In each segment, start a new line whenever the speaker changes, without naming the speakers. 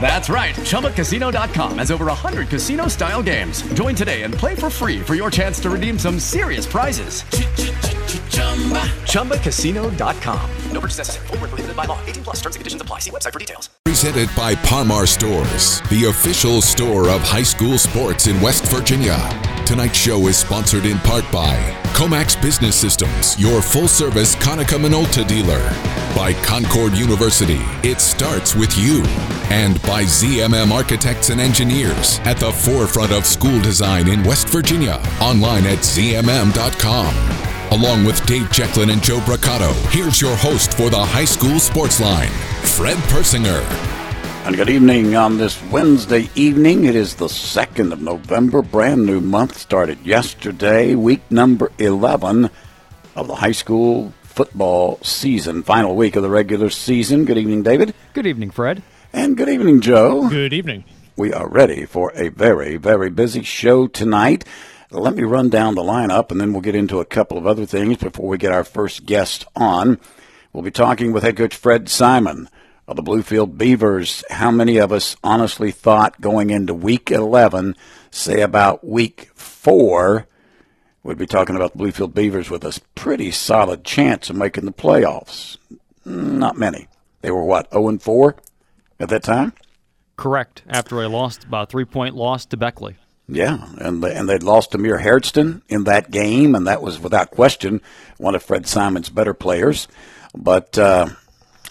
That's right. ChumbaCasino.com has over 100 casino style games. Join today and play for free for your chance to redeem some serious prizes. ChumbaCasino.com.
No purchase necessary. Full prohibited by law. 18 plus terms and conditions apply. See website for details.
Presented by Parmar Stores, the official store of high school sports in West Virginia. Tonight's show is sponsored in part by Comax Business Systems, your full service Konica Minolta dealer. By Concord University, it starts with you. And by ZMM Architects and Engineers, at the forefront of school design in West Virginia. Online at zmm.com. Along with Dave Jecklin and Joe Brocato, here's your host for the High School Sports Line, Fred Persinger.
And good evening on this Wednesday evening. It is the 2nd of November. Brand new month started yesterday, week number 11 of the high school football season, final week of the regular season. Good evening, David.
Good evening, Fred.
And good evening, Joe.
Good evening.
We are ready for a very, very busy show tonight. Let me run down the lineup and then we'll get into a couple of other things before we get our first guest on. We'll be talking with head coach Fred Simon of the Bluefield Beavers. How many of us honestly thought going into week 11, say about week four, we'd be talking about the Bluefield Beavers with a pretty solid chance of making the playoffs? Not many. They were what, 0 and 4 at that time?
Correct. After a lost, about three point loss to Beckley.
Yeah, and they, and they'd lost to Amir Hairston in that game, and that was without question one of Fred Simon's better players. But uh,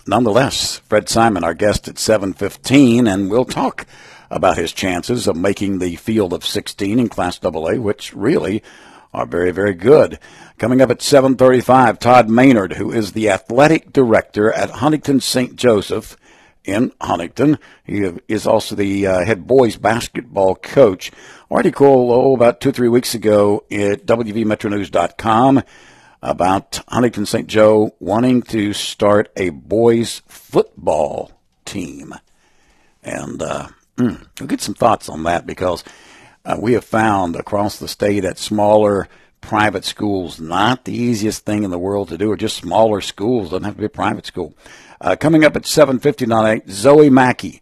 nonetheless, Fred Simon, our guest at 7:15, and we'll talk about his chances of making the field of 16 in Class AA, which really are very, very good. Coming up at 7:35, Todd Maynard, who is the athletic director at Huntington St. Joseph in Huntington. He is also the uh, head boys basketball coach. Article oh, about two three weeks ago at WVMetroNews.com about Huntington St. Joe wanting to start a boys football team, and uh, mm, we'll get some thoughts on that because uh, we have found across the state at smaller private schools not the easiest thing in the world to do, or just smaller schools doesn't have to be a private school. Uh, coming up at 7.50 tonight, Zoe Mackey.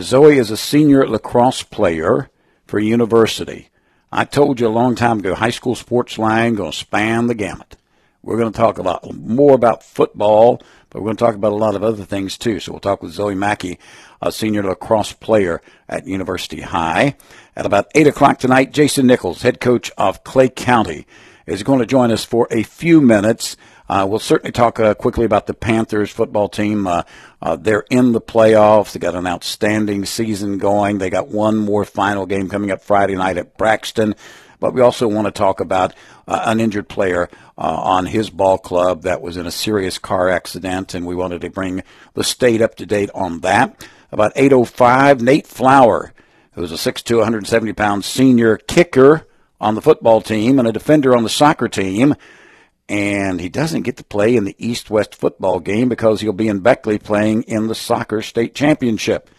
Zoe is a senior lacrosse player for university. I told you a long time ago, high school sports line going to span the gamut. We're going to talk a lot more about football, but we're going to talk about a lot of other things too. So we'll talk with Zoe Mackey, a senior lacrosse player at University High. At about 8 o'clock tonight, Jason Nichols, head coach of Clay County, is going to join us for a few minutes. Uh, we'll certainly talk uh, quickly about the Panthers football team. Uh, uh, they're in the playoffs. They got an outstanding season going. They got one more final game coming up Friday night at Braxton. But we also want to talk about uh, an injured player uh, on his ball club that was in a serious car accident, and we wanted to bring the state up to date on that. About 8:05, Nate Flower, who's a 6'2", 170 pound senior kicker on the football team and a defender on the soccer team and he doesn't get to play in the East West football game because he'll be in Beckley playing in the soccer state championship.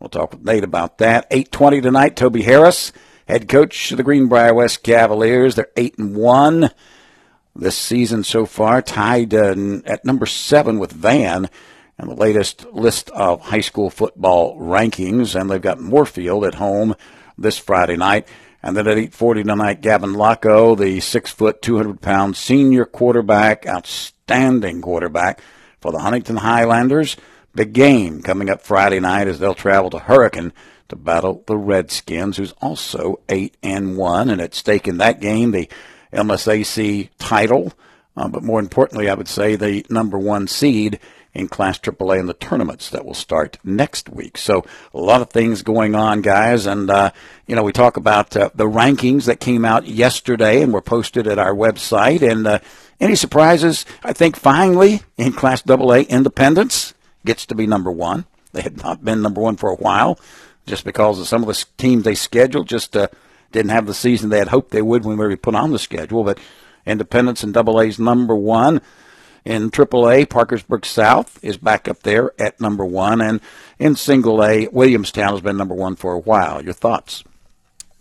We'll talk with Nate about that. 8:20 tonight. Toby Harris, head coach of the Greenbrier West Cavaliers. They're eight and one this season so far, tied uh, at number seven with Van and the latest list of high school football rankings. And they've got Moorefield at home this Friday night. And then at 8:40 tonight, Gavin Lochow, the six foot, 200 pound senior quarterback, outstanding quarterback for the Huntington Highlanders. Big game coming up Friday night as they'll travel to Hurricane to battle the Redskins, who's also eight and one, and at stake in that game the MSAC title, uh, but more importantly, I would say the number one seed in Class AAA in the tournaments that will start next week. So a lot of things going on, guys. And, uh, you know, we talk about uh, the rankings that came out yesterday and were posted at our website. And uh, any surprises? I think finally in Class AA, Independence gets to be number one. They had not been number one for a while just because of some of the teams they scheduled just uh, didn't have the season they had hoped they would when we were put on the schedule. But Independence in Double A's number one. In AAA, Parkersburg South is back up there at number one. And in Single A, Williamstown has been number one for a while. Your thoughts?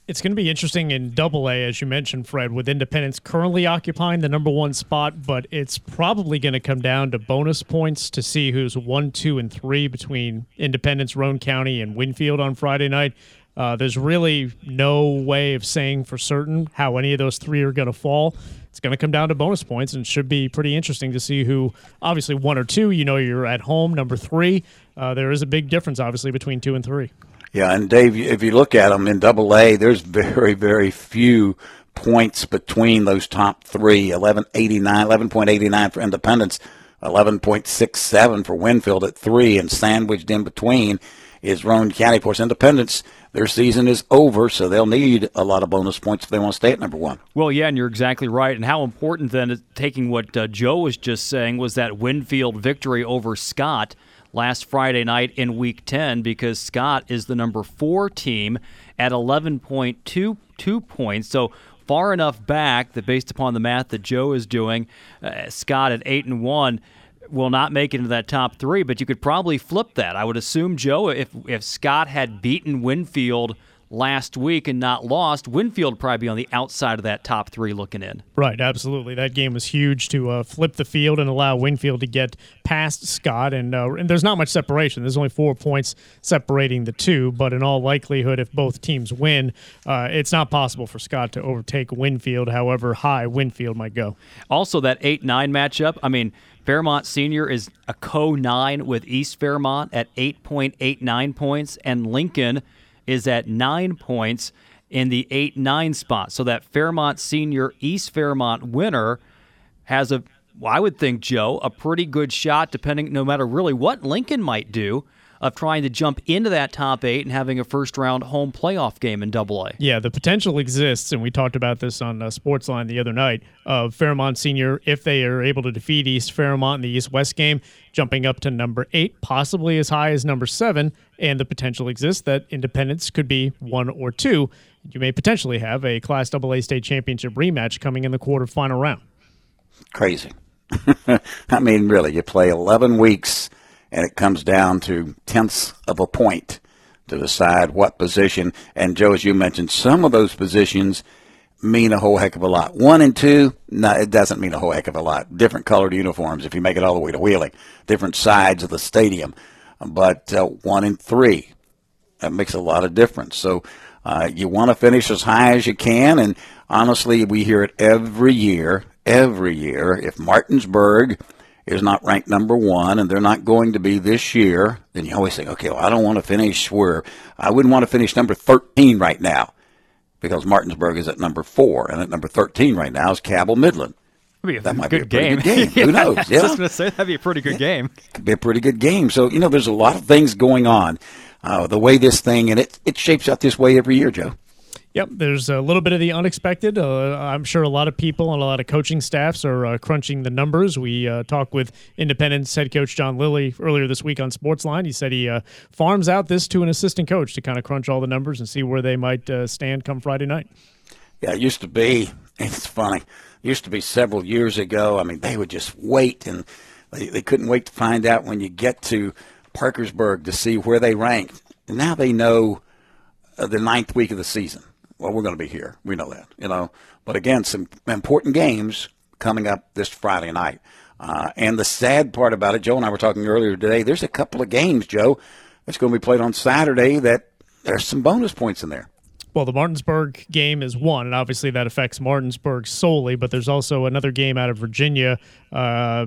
It's going to be interesting in Double A, as you mentioned, Fred, with Independence currently occupying the number one spot, but it's probably going to come down to bonus points to see who's one, two, and three between Independence, Roane County, and Winfield on Friday night. Uh, there's really no way of saying for certain how any of those three are going to fall. It's going to come down to bonus points, and should be pretty interesting to see who, obviously, one or two, you know, you're at home. Number three, uh, there is a big difference, obviously, between two and three.
Yeah, and Dave, if you look at them in Double A, there's very, very few points between those top three 1189, 11.89 for Independence, 11.67 for Winfield at three, and sandwiched in between is Roane County. Of course, Independence, their season is over, so they'll need a lot of bonus points if they want to stay at number one.
Well, yeah, and you're exactly right. And how important then, taking what uh, Joe was just saying, was that Winfield victory over Scott last Friday night in Week 10 because Scott is the number four team at 11.22 points. So far enough back that based upon the math that Joe is doing, uh, Scott at 8 and 1 will not make it into that top three, but you could probably flip that. I would assume, Joe, if, if Scott had beaten Winfield – last week and not lost, Winfield probably be on the outside of that top three looking in.
Right, absolutely. That game was huge to uh, flip the field and allow Winfield to get past Scott. And, uh, and there's not much separation. There's only four points separating the two. But in all likelihood, if both teams win, uh, it's not possible for Scott to overtake Winfield, however high Winfield might go.
Also, that 8 9 matchup, I mean, Fairmont Senior is a co 9 with East Fairmont at 8.89 points, and Lincoln is at nine points in the 8 9 spot. So that Fairmont Senior East Fairmont winner has a, well, I would think, Joe, a pretty good shot, depending no matter really what Lincoln might do of trying to jump into that top eight and having a first round home playoff game in Double A.
Yeah, the potential exists, and we talked about this on uh, Sportsline the other night. Of Fairmont Senior, if they are able to defeat East Fairmont in the East West game, jumping up to number eight, possibly as high as number seven, and the potential exists that Independence could be one or two. You may potentially have a Class AA state championship rematch coming in the quarterfinal round.
Crazy. I mean, really, you play 11 weeks and it comes down to tenths of a point to decide what position. And Joe, as you mentioned, some of those positions mean a whole heck of a lot. One and two, no, it doesn't mean a whole heck of a lot. Different colored uniforms if you make it all the way to Wheeling, different sides of the stadium. But uh, one and three, that makes a lot of difference. So uh, you want to finish as high as you can. And honestly, we hear it every year, every year. If Martinsburg is not ranked number one, and they're not going to be this year, then you always think, okay, well, I don't want to finish where I wouldn't want to finish number 13 right now because Martinsburg is at number four, and at number 13 right now is Cabell Midland.
that might be a game.
good game. Who knows?
yeah. I was just going to say that'd be a pretty good
yeah.
game.
Could be a pretty good game. So you know, there's a lot of things going on. Uh, the way this thing and it it shapes out this way every year, Joe.
Yep, there's a little bit of the unexpected. Uh, I'm sure a lot of people and a lot of coaching staffs are uh, crunching the numbers. We uh, talked with Independence head coach John Lilly earlier this week on Sportsline. He said he uh, farms out this to an assistant coach to kind of crunch all the numbers and see where they might uh, stand come Friday night.
Yeah, it used to be. It's funny. It used to be several years ago. I mean, they would just wait, and they, they couldn't wait to find out when you get to Parkersburg to see where they ranked. And now they know uh, the ninth week of the season well, we're going to be here. We know that, you know. But again, some important games coming up this Friday night. Uh, and the sad part about it, Joe and I were talking earlier today. There's a couple of games, Joe, that's going to be played on Saturday. That there's some bonus points in there.
Well, the Martinsburg game is one, and obviously that affects Martinsburg solely. But there's also another game out of Virginia uh,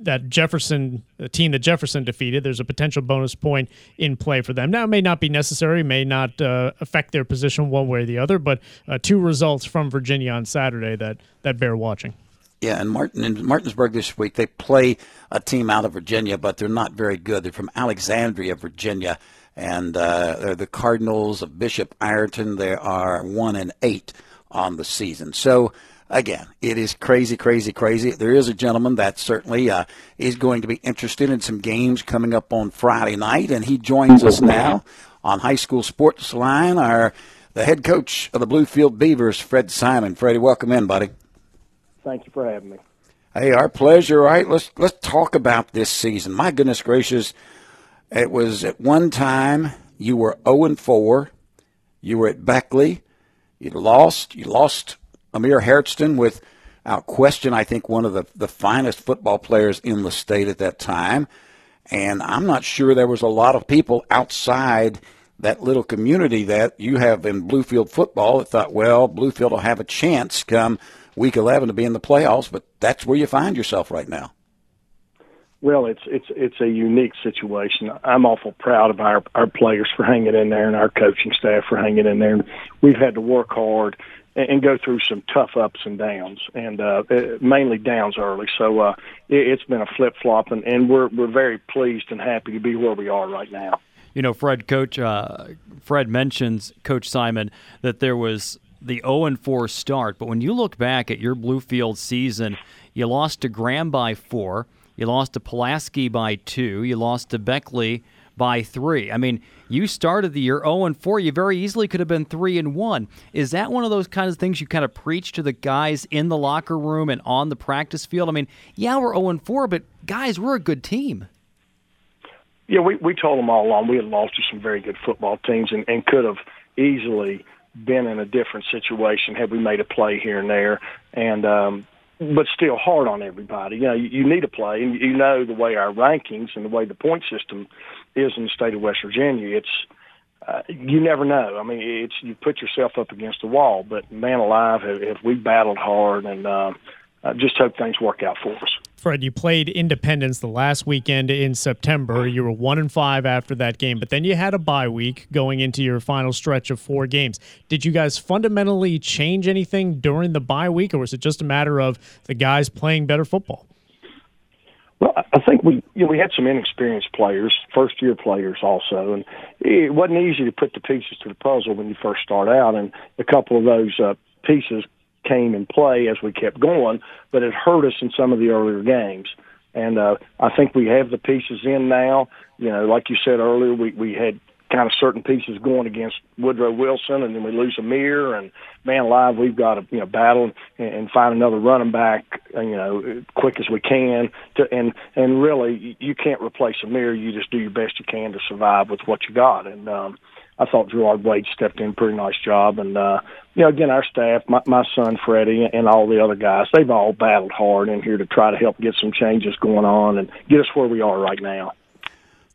that Jefferson, the team that Jefferson defeated. There's a potential bonus point in play for them. Now, it may not be necessary, may not uh, affect their position one way or the other, but uh, two results from Virginia on Saturday that that bear watching.
Yeah, and Martin in Martinsburg this week they play a team out of Virginia, but they're not very good. They're from Alexandria, Virginia, and uh, they're the Cardinals of Bishop Ireton. They are one and eight on the season. So again, it is crazy, crazy, crazy. There is a gentleman that certainly uh, is going to be interested in some games coming up on Friday night, and he joins us now on High School Sports Line. Our the head coach of the Bluefield Beavers, Fred Simon. Freddie, welcome in, buddy.
Thank you for having me.
Hey, our pleasure. All right, let's let's talk about this season. My goodness gracious, it was at one time you were zero and four. You were at Beckley. You lost. You lost Amir Hairston without question. I think one of the the finest football players in the state at that time. And I'm not sure there was a lot of people outside that little community that you have in Bluefield football that thought, well, Bluefield will have a chance come week 11 to be in the playoffs, but that's where you find yourself right now.
Well, it's it's it's a unique situation. I'm awful proud of our our players for hanging in there and our coaching staff for hanging in there. We've had to work hard and, and go through some tough ups and downs, and uh, mainly downs early. So uh, it, it's been a flip flop, and, and we're we're very pleased and happy to be where we are right now.
You know, Fred, Coach uh, Fred mentions Coach Simon that there was the 0 and 4 start. But when you look back at your Bluefield season, you lost to Graham by four, you lost to Pulaski by two, you lost to Beckley by three. I mean, you started the year 0 and 4. You very easily could have been 3 and 1. Is that one of those kinds of things you kind of preach to the guys in the locker room and on the practice field? I mean, yeah, we're 0 and 4, but guys, we're a good team.
Yeah, we we told them all along we had lost to some very good football teams and, and could have easily been in a different situation had we made a play here and there. And um, but still hard on everybody. You know, you, you need to play, and you know the way our rankings and the way the point system is in the state of West Virginia. It's uh, you never know. I mean, it's you put yourself up against the wall. But man alive, have, have we battled hard, and uh, I just hope things work out for us.
Fred, you played Independence the last weekend in September. You were one and five after that game, but then you had a bye week going into your final stretch of four games. Did you guys fundamentally change anything during the bye week, or was it just a matter of the guys playing better football?
Well, I think we you know, we had some inexperienced players, first year players also, and it wasn't easy to put the pieces to the puzzle when you first start out. And a couple of those uh, pieces came in play as we kept going, but it hurt us in some of the earlier games. And uh, I think we have the pieces in now. You know, like you said earlier, we we had kind of certain pieces going against Woodrow Wilson, and then we lose Amir, and man alive, we've got to you know battle and, and find another running back, uh, you know, quick as we can. To and and really, you can't replace Amir. You just do your best you can to survive with what you got. And um, I thought Gerard Wade stepped in pretty nice job, and uh, you know, again, our staff, my, my son Freddie, and all the other guys, they've all battled hard in here to try to help get some changes going on and get us where we are right now.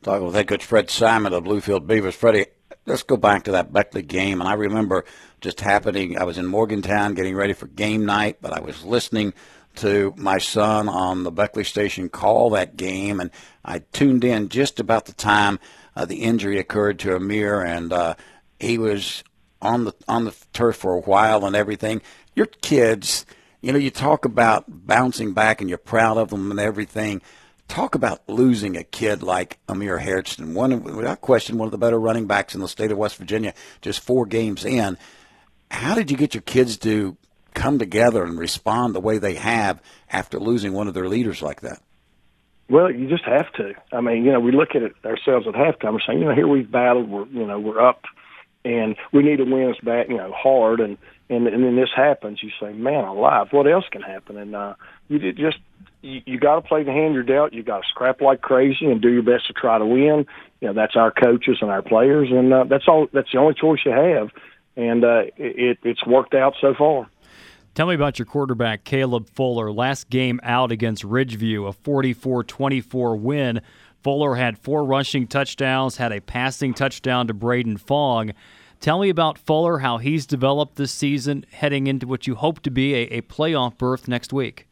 Talking with head coach Fred Simon of Bluefield Beavers. Freddie, let's go back to that Beckley game, and I remember just happening. I was in Morgantown getting ready for game night, but I was listening to my son on the Beckley station call that game, and I tuned in just about the time uh, the injury occurred to Amir, and uh, he was on the on the turf for a while and everything. Your kids, you know, you talk about bouncing back and you're proud of them and everything. Talk about losing a kid like Amir Hairston, one without question one of the better running backs in the state of West Virginia, just four games in. How did you get your kids to come together and respond the way they have after losing one of their leaders like that?
Well, you just have to. I mean, you know, we look at it ourselves at halftime. We're saying, you know, here we've battled. We're, you know, we're up and we need to win us back, you know, hard. And and and then this happens. You say, man, alive, what else can happen? And uh, you just you, you got to play the hand you're dealt. You got to scrap like crazy and do your best to try to win. You know, that's our coaches and our players, and uh, that's all. That's the only choice you have, and uh, it, it's worked out so far.
Tell me about your quarterback, Caleb Fuller. Last game out against Ridgeview, a 44 24 win. Fuller had four rushing touchdowns, had a passing touchdown to Braden Fong. Tell me about Fuller, how he's developed this season, heading into what you hope to be a, a playoff berth next week.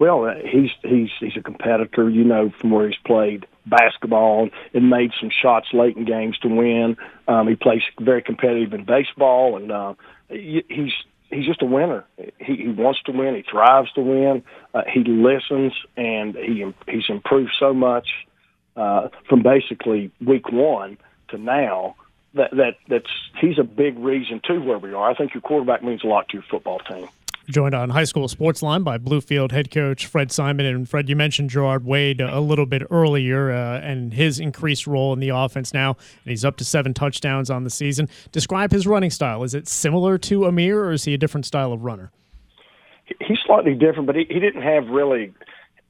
Well, uh, he's he's he's a competitor, you know, from where he's played basketball and made some shots late in games to win. Um, he plays very competitive in baseball, and uh, he's he's just a winner. He, he wants to win. He thrives to win. Uh, he listens, and he he's improved so much uh, from basically week one to now that that that's he's a big reason to where we are. I think your quarterback means a lot to your football team.
Joined on High School Sports Line by Bluefield head coach Fred Simon. And Fred, you mentioned Gerard Wade a little bit earlier uh, and his increased role in the offense now. And he's up to seven touchdowns on the season. Describe his running style. Is it similar to Amir, or is he a different style of runner?
He's slightly different, but he, he didn't have really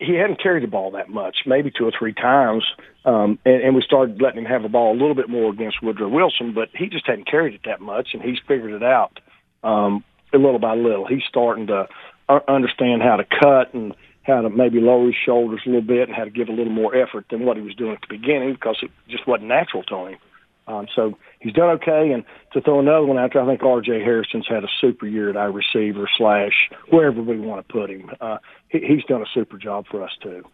he hadn't carried the ball that much, maybe two or three times, um, and, and we started letting him have the ball a little bit more against Woodrow Wilson, but he just hadn't carried it that much, and he's figured it out um, little by little. He's starting to uh, understand how to cut and how to maybe lower his shoulders a little bit and how to give a little more effort than what he was doing at the beginning because it just wasn't natural to him. Um, so he's done okay. And to throw another one out there, I think R.J. Harrison's had a super year at our receiver slash wherever we want to put him. Uh, he, he's done a super job for us too.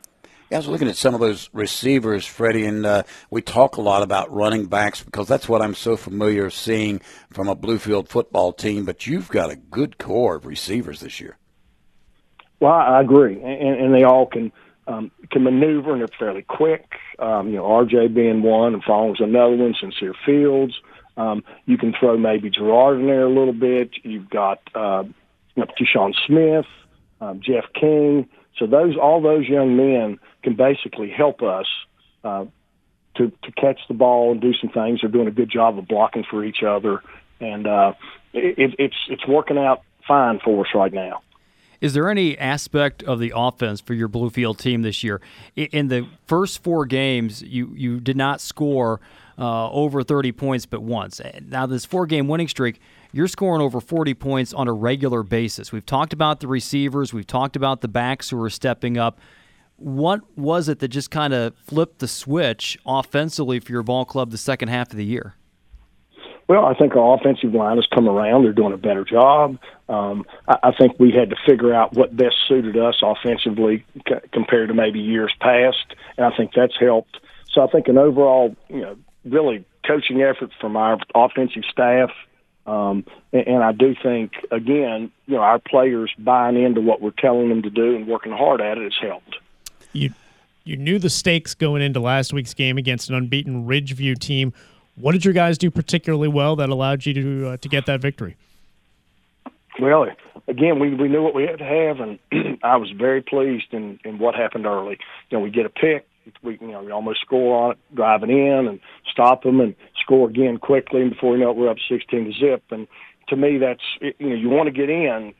Yeah, I was looking at some of those receivers, Freddie, and uh, we talk a lot about running backs because that's what I'm so familiar seeing from a Bluefield football team. But you've got a good core of receivers this year.
Well, I agree, and, and they all can um, can maneuver and they're fairly quick. Um, you know, RJ being one and Fong another one, Sincere Fields. Um, you can throw maybe Gerard in there a little bit. You've got uh, you know, Keyshawn Smith, um, Jeff King. So those all those young men can basically help us uh, to to catch the ball and do some things. They're doing a good job of blocking for each other, and uh, it, it's it's working out fine for us right now.
Is there any aspect of the offense for your Bluefield team this year? In the first four games, you, you did not score uh, over 30 points but once. Now, this four game winning streak, you're scoring over 40 points on a regular basis. We've talked about the receivers, we've talked about the backs who are stepping up. What was it that just kind of flipped the switch offensively for your ball club the second half of the year?
Well, I think our offensive line has come around. They're doing a better job. Um, I, I think we had to figure out what best suited us offensively c- compared to maybe years past, and I think that's helped. So I think an overall, you know, really coaching effort from our offensive staff, um, and, and I do think again, you know, our players buying into what we're telling them to do and working hard at it has helped.
You you knew the stakes going into last week's game against an unbeaten Ridgeview team. What did your guys do particularly well that allowed you to uh, to get that victory?
Well, again, we we knew what we had to have, and I was very pleased in in what happened early. You know, we get a pick, we you know we almost score on it, driving in and stop them and score again quickly, and before you know it, we're up sixteen to zip. And to me, that's you know you want to get in,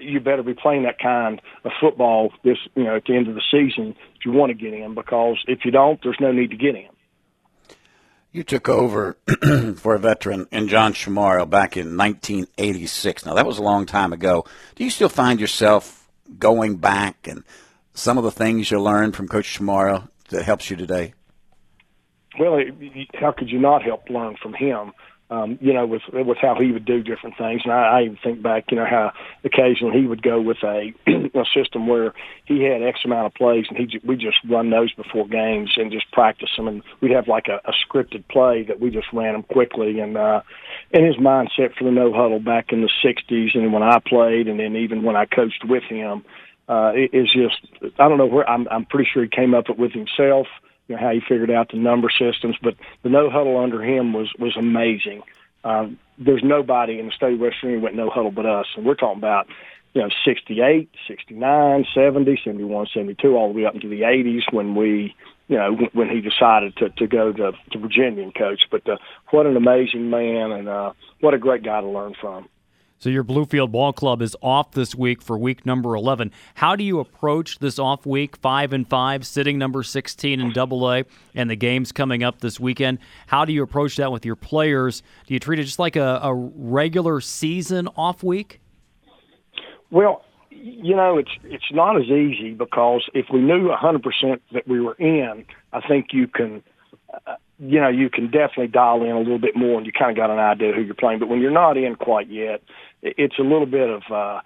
you better be playing that kind of football this you know at the end of the season if you want to get in because if you don't, there's no need to get in.
You took over for a veteran in John Chmara back in 1986. Now, that was a long time ago. Do you still find yourself going back and some of the things you learned from Coach Chmara that helps you today?
Well, how could you not help learn from him? Um, you know, with with how he would do different things. And I, I even think back, you know, how occasionally he would go with a, a system where he had X amount of plays, and he we just run those before games and just practice them, and we'd have like a, a scripted play that we just ran them quickly. And uh, and his mindset for the no huddle back in the '60s, and when I played, and then even when I coached with him, uh, is just I don't know where I'm. I'm pretty sure he came up with himself you know, how he figured out the number systems. But the no huddle under him was was amazing. Um, there's nobody in the state of West Virginia went no huddle but us, and we're talking about you know 68, 69, 70, 71, 72, all the way up into the 80s when we you know when he decided to to go to, to Virginia and coach. But uh, what an amazing man, and uh, what a great guy to learn from.
So your Bluefield Ball Club is off this week for week number 11. How do you approach this off week, 5 and 5, sitting number 16 in Double A, and the games coming up this weekend? How do you approach that with your players? Do you treat it just like a, a regular season off week?
Well, you know, it's it's not as easy because if we knew 100% that we were in, I think you can uh, you know, you can definitely dial in a little bit more and you kind of got an idea who you're playing. But when you're not in quite yet, it's a little bit of, uh,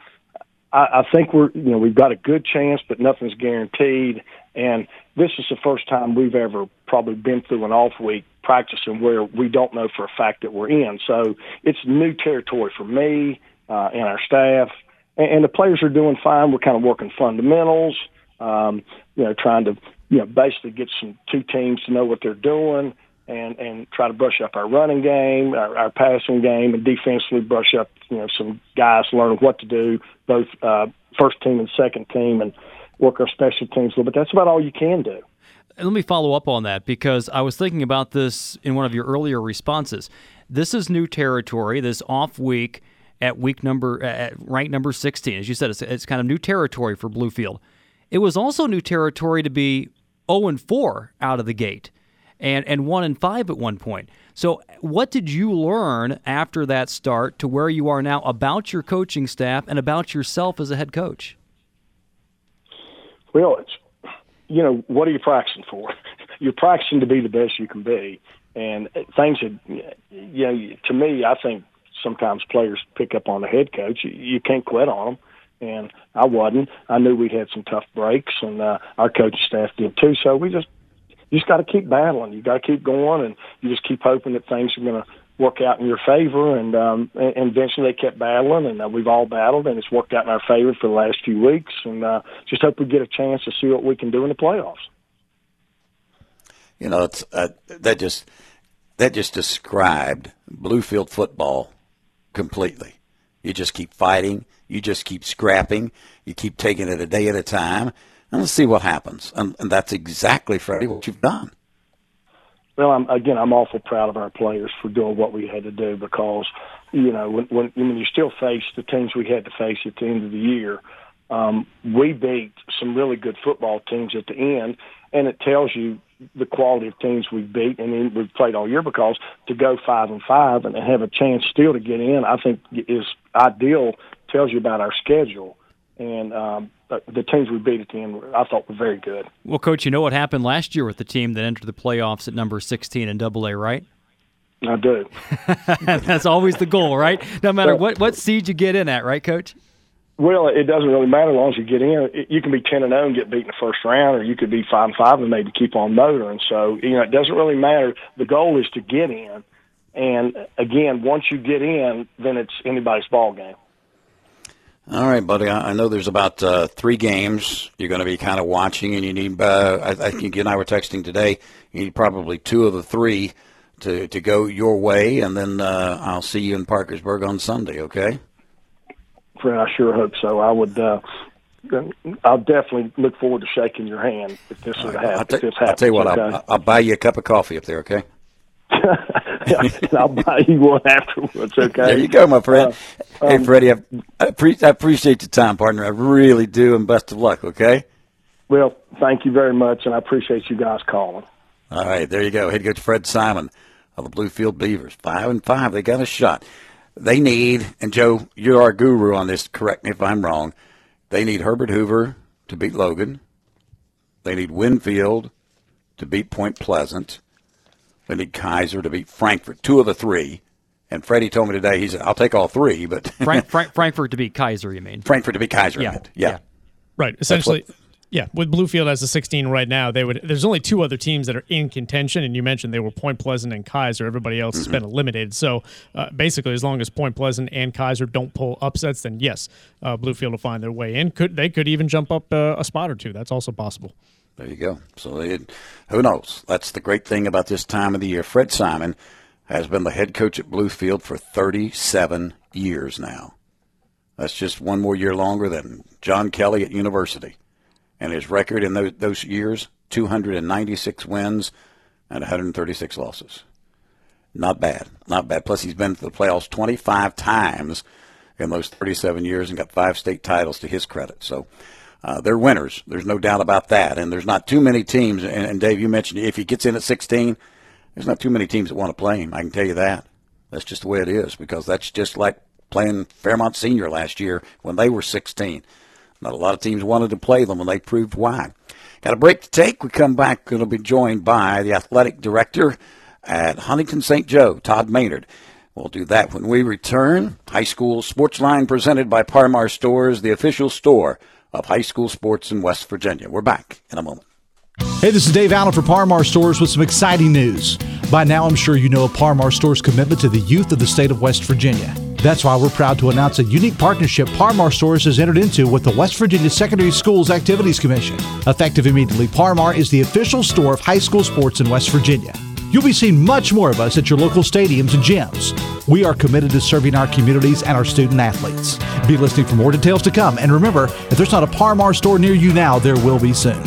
I, think we're, you know, we've got a good chance, but nothing's guaranteed. And this is the first time we've ever probably been through an off week practicing where we don't know for a fact that we're in. So it's new territory for me. uh, and our staff, and, and the players are doing fine. We're kind of working fundamentals, um, you know, trying to you know basically get some two teams to know what they're doing. And, and try to brush up our running game, our, our passing game, and defensively brush up, you know, some guys learn what to do, both uh, first team and second team, and work our special teams a little bit. That's about all you can do.
Let me follow up on that because I was thinking about this in one of your earlier responses. This is new territory. This off week at week number at rank number 16, as you said, it's, it's kind of new territory for Bluefield. It was also new territory to be 0 and 4 out of the gate, and and 1 and 5 at one point. So, what did you learn after that start to where you are now about your coaching staff and about yourself as a head coach?
Well, it's you know what are you practicing for? You're practicing to be the best you can be, and things that you know. To me, I think sometimes players pick up on the head coach. You, you can't quit on them, and I wasn't. I knew we'd had some tough breaks, and uh, our coaching staff did too. So we just you just got to keep battling. You got to keep going, and you just keep hoping that things are going to work out in your favor. And, um, and eventually they kept battling, and uh, we've all battled, and it's worked out in our favor for the last few weeks. And uh, just hope we get a chance to see what we can do in the playoffs.
You know, it's uh, that just that just described Bluefield football completely. You just keep fighting. You just keep scrapping. You keep taking it a day at a time, and let's see what happens. And, and that's exactly, Freddie, what you've done.
Well, I'm, again, I'm awful proud of our players for doing what we had to do because, you know, when when, when you still face the teams we had to face at the end of the year, um, we beat some really good football teams at the end, and it tells you the quality of teams we beat and then we've played all year because to go five and five and have a chance still to get in, I think is ideal. Tells you about our schedule and um, the teams we beat at the end, I thought were very good.
Well, coach, you know what happened last year with the team that entered the playoffs at number sixteen in Double A, right?
I do.
That's always the goal, right? No matter what what seed you get in at, right, coach?
Well, it doesn't really matter as long as you get in. You can be ten and zero and get beat in the first round, or you could be five and five and maybe keep on motoring. So you know, it doesn't really matter. The goal is to get in, and again, once you get in, then it's anybody's ball game.
All right, buddy. I know there's about uh, three games you're going to be kind of watching, and you need. Uh, I, I think you and I were texting today. You need probably two of the three to to go your way, and then uh, I'll see you in Parkersburg on Sunday. Okay.
Fred, I sure hope so. I would. Uh, I'll definitely look forward to shaking your hand if this would happen. I'll,
t-
this
I'll tell you what. Okay? I'll, I'll buy you a cup of coffee up there. Okay.
I'll buy you one afterwards. Okay.
There you go, my friend. Uh, um, hey, Freddie, I, I, pre- I appreciate your time, partner. I really do, and best of luck. Okay.
Well, thank you very much, and I appreciate you guys calling.
All right, there you go. Head coach Fred Simon of the Bluefield Beavers, five and five. They got a shot. They need, and Joe, you're our guru on this. Correct me if I'm wrong. They need Herbert Hoover to beat Logan. They need Winfield to beat Point Pleasant. They need Keyser to beat Frankfort, two of the three. And Freddie told me today, he said, I'll take all three, but.
Frank, Frank, Frankfort to beat Keyser, you mean?
Frankfort to beat Keyser,
yeah.
yeah.
yeah.
Right. Essentially, yeah, with Bluefield as a 16 right now, they would. There's only two other teams that are in contention, and you mentioned they were Point Pleasant and Keyser. Everybody else mm-hmm. has been eliminated. So uh, basically, as long as Point Pleasant and Keyser don't pull upsets, then yes, uh, Bluefield will find their way in. Could they could even jump up uh, a spot or two? That's also possible.
There you go. So it, who knows? That's the great thing about this time of the year. Fred Simon has been the head coach at Bluefield for 37 years now. That's just one more year longer than John Kelly at university. And his record in those, those years 296 wins and 136 losses. Not bad. Not bad. Plus, he's been to the playoffs 25 times in those 37 years and got five state titles to his credit. So, uh, they're winners. There's no doubt about that. And there's not too many teams. And, and, Dave, you mentioned if he gets in at 16, there's not too many teams that want to play him. I can tell you that. That's just the way it is because that's just like playing Fairmont Senior last year when they were 16. Not a lot of teams wanted to play them, and they proved why. Got a break to take. We come back. To be joined by the athletic director at Huntington St. Joe, Todd Maynard. We'll do that when we return. High School Sports Line presented by Par-Mar Stores, the official store of high school sports in West Virginia. We're back in a moment.
Hey, this is Dave Allen for Par-Mar Stores with some exciting news. By now, I'm sure you know of Par-Mar Stores' commitment to the youth of the state of West Virginia. That's why we're proud to announce a unique partnership Parmar Stores has entered into with the West Virginia Secondary Schools Activities Commission. Effective immediately, Parmar is the official store of high school sports in West Virginia. You'll be seeing much more of us at your local stadiums and gyms. We are committed to serving our communities and our student athletes. Be listening for more details to come. And remember, if there's not a Parmar store near you now, there will be soon.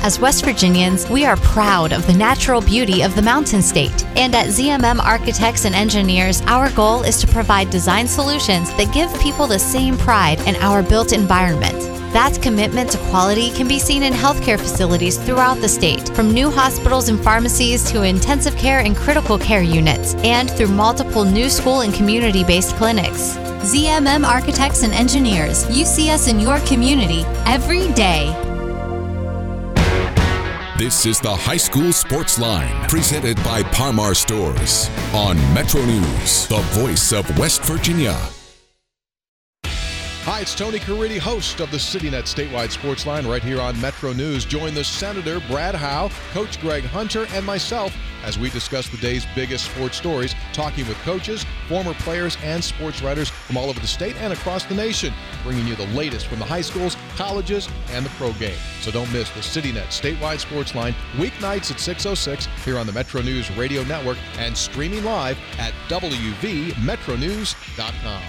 As West Virginians, we are proud of the natural beauty of the Mountain State. And at ZMM Architects and Engineers, our goal is to provide design solutions that give people the same pride in our built environment. That commitment to quality can be seen in healthcare facilities throughout the state, from new hospitals and pharmacies to intensive care and critical care units, and through multiple new school and community based clinics. ZMM Architects and Engineers, you see us in your community every day.
This is the High School Sports Line, presented by Parmar Stores on Metro News, the voice of West Virginia.
Hi, it's Tony Caridi, host of the CityNet Statewide Sports Line right here on Metro News. Join the Senator Brad Howe, Coach Greg Hunter, and myself as we discuss the day's biggest sports stories, talking with coaches, former players, and sports writers from all over the state and across the nation, bringing you the latest from the high schools, colleges, and the pro game. So don't miss the CityNet Statewide Sports Line weeknights at 6:06 here on the Metro News Radio Network and streaming live at wvmetronews.com.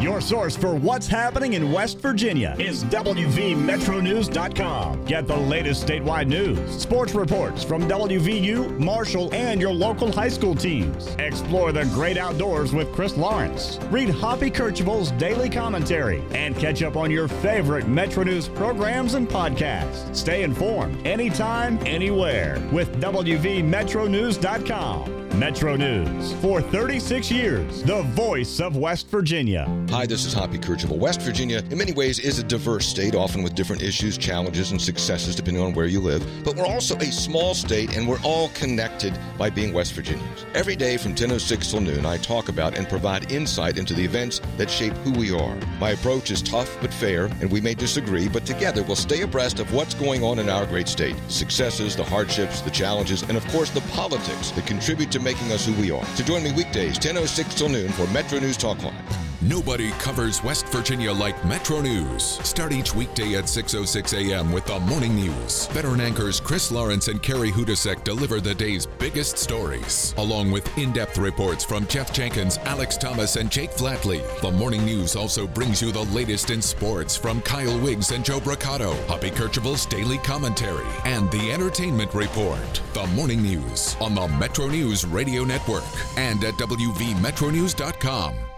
Your source for what's happening in West Virginia is WVMetroNews.com. Get the latest statewide news, sports reports from WVU, Marshall, and your local high school teams. Explore the great outdoors with Chris Lawrence. Read Hoppy Kercheval's daily commentary and catch up on your favorite Metro News programs and podcasts. Stay informed anytime, anywhere with WVMetroNews.com. Metro News for 36 years, the voice of West Virginia.
Hi, this is Hoppy Kercheval. West Virginia, in many ways, is a diverse state, often with different issues, challenges, and successes depending on where you live. But we're also a small state, and we're all connected by being West Virginians. Every day from 10:06 till noon, I talk about and provide insight into the events that shape who we are. My approach is tough but fair, and we may disagree, but together we'll stay abreast of what's going on in our great state. Successes, the hardships, the challenges, and of course the politics that contribute to making us who we are. So join me weekdays, 10:06 till noon for Metro News Talk Line.
Nobody covers West Virginia like Metro News. Start each weekday at 6.06 a.m. with the morning news. Veteran anchors Chris Lawrence and Carrie Hudasek deliver the day's biggest stories, along with in-depth reports from Jeff Jenkins, Alex Thomas, and Jake Flatley. The morning news also brings you the latest in sports from Kyle Wiggs and Joe Brocato, Hoppy Kercheval's daily commentary, and the entertainment report. The morning news on the Metro News Radio Network and at WVMetronews.com.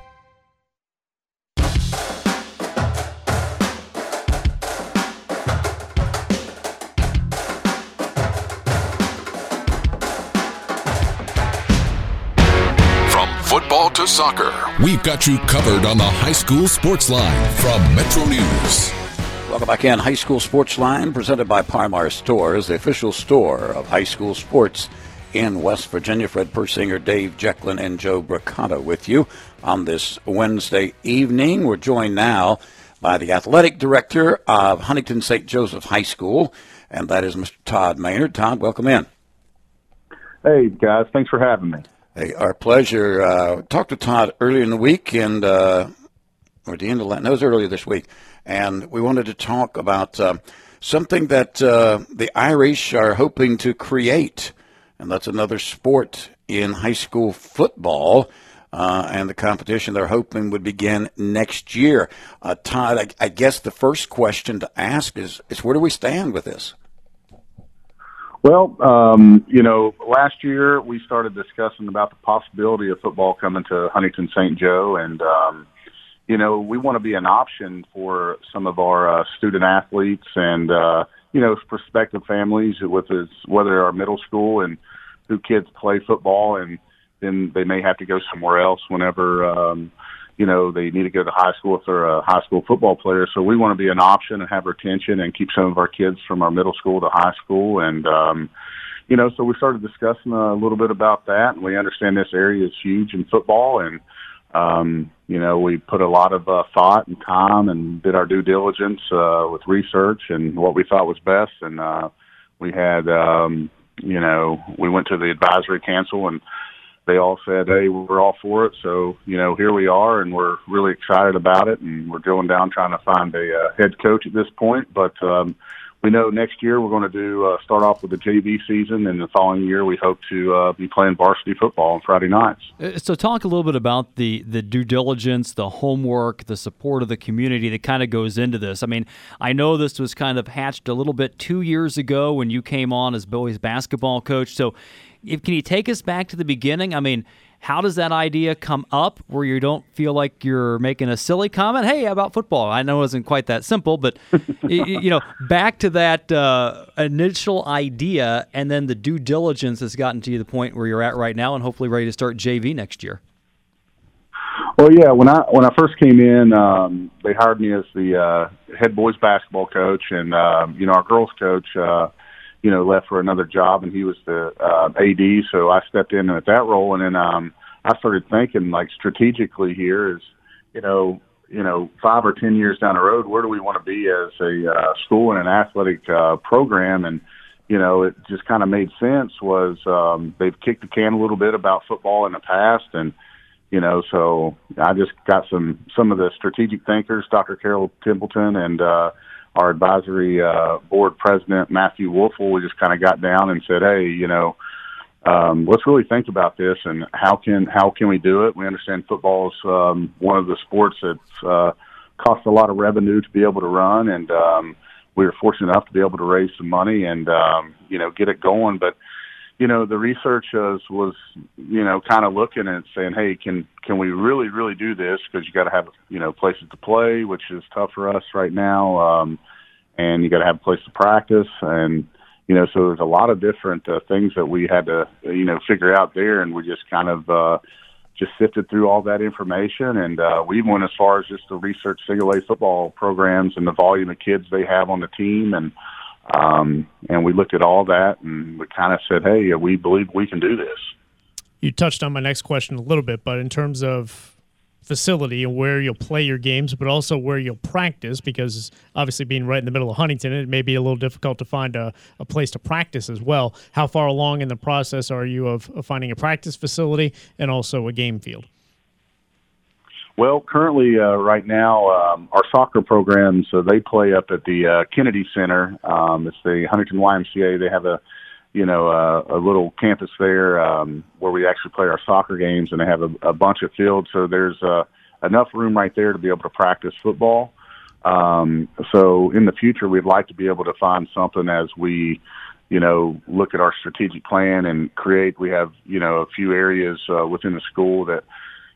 to soccer, we've got you covered on the high school sports line from Metro News.
Welcome back in. High School Sports Line, presented by Parmar Stores, the official store of high school sports in West Virginia. Fred Persinger, Dave Jecklin, and Joe Brocato with you on this Wednesday evening. We're joined now by the athletic director of Huntington St. Joseph High School, and that is Mr. Todd Maynard. Todd, welcome in.
Hey, guys. Thanks for having me.
Hey, our pleasure. Uh, talked to Todd earlier in the week, and uh, or the end of last, no, it was earlier this week, and we wanted to talk about uh, something that uh, the Irish are hoping to create, and that's another sport in high school football. Uh, and the competition they're hoping would begin next year. Uh, Todd, I, I guess the first question to ask is, is where do we stand with this?
Well, um, you know, last year we started discussing about the possibility of football coming to Huntington St. Joe, and um, you know, we want to be an option for some of our uh, student athletes and uh, you know prospective families with his, whether our middle school and who kids play football, and then they may have to go somewhere else whenever. Um, you know, they need to go to high school if they're a high school football player. So we want to be an option and have retention and keep some of our kids from our middle school to high school. And, um, you know, so we started discussing a little bit about that. And we understand this area is huge in football. And, um, you know, we put a lot of uh, thought and time and did our due diligence uh, with research and what we thought was best. And uh, we had, um, you know, we went to the advisory council and they all said, "Hey, we're all for it." So you know, here we are, and we're really excited about it, and we're going down trying to find a uh, head coach at this point. But um, we know next year we're going to do uh, start off with the JV season, and the following year we hope to uh, be playing varsity football on Friday nights.
Uh, So, talk a little bit about the the due diligence, the homework, the support of the community that kind of goes into this. I mean, I know this was kind of hatched a little bit two years ago when you came on as Bowie's basketball coach. So, if can you take us back to the beginning? I mean. How does that idea come up where you don't feel like you're making a silly comment? Hey, about football? I know it wasn't quite that simple, but you, you know, back to that uh, initial idea, and then the due diligence has gotten to you the point where you're at right now, and hopefully ready to start JV next year.
Well, yeah. When I when I first came in, um, they hired me as the uh, head boys basketball coach, and um, you know our girls coach, uh, you know, left for another job, and he was the uh, AD. So I stepped in at that role, and then um, I started thinking like strategically here is, you know, you know, five or ten years down the road, where do we want to be as a uh, school and an athletic uh, program? And you know, it just kind of made sense. Was um, they've kicked the can a little bit about football in the past, and you know, so I just got some some of the strategic thinkers, Dr. Carol Templeton, and uh, our advisory uh, board president Matthew Wolfel. We just kind of got down and said, hey, you know, um, let's really think about this and how can how can we do it? We understand football is um, one of the sports that uh, costs a lot of revenue to be able to run, and um, we were fortunate enough to be able to raise some money and um, you know get it going, but you know the research was, was you know kind of looking and saying hey can can we really really do this? Because you got to have you know places to play which is tough for us right now um and you got to have a place to practice. And you know so there's a lot of different uh, things that we had to you know figure out there and we just kind of uh just sifted through all that information. And uh we went as far as just to research single A football programs and the volume of kids they have on the team. And um, and we looked at all that and we kind of said, hey, we believe we can do this.
You touched on my next question a little bit, but in terms of facility and where you'll play your games, but also where you'll practice, because obviously being right in the middle of Huntington, it may be a little difficult to find a, a place to practice as well. How far along in the process are you of, of finding a practice facility and also a game field?
Well, currently, uh, right now, um, our soccer programs uh, they play up at the uh, Kennedy Center. Um, it's the Huntington YMCA. They have a, you know, uh, a little campus there um, where we actually play our soccer games, and they have a, a bunch of fields. So there's uh, enough room right there to be able to practice football. Um, so in the future, we'd like to be able to find something as we, you know, look at our strategic plan and create. We have, you know, a few areas uh, within the school that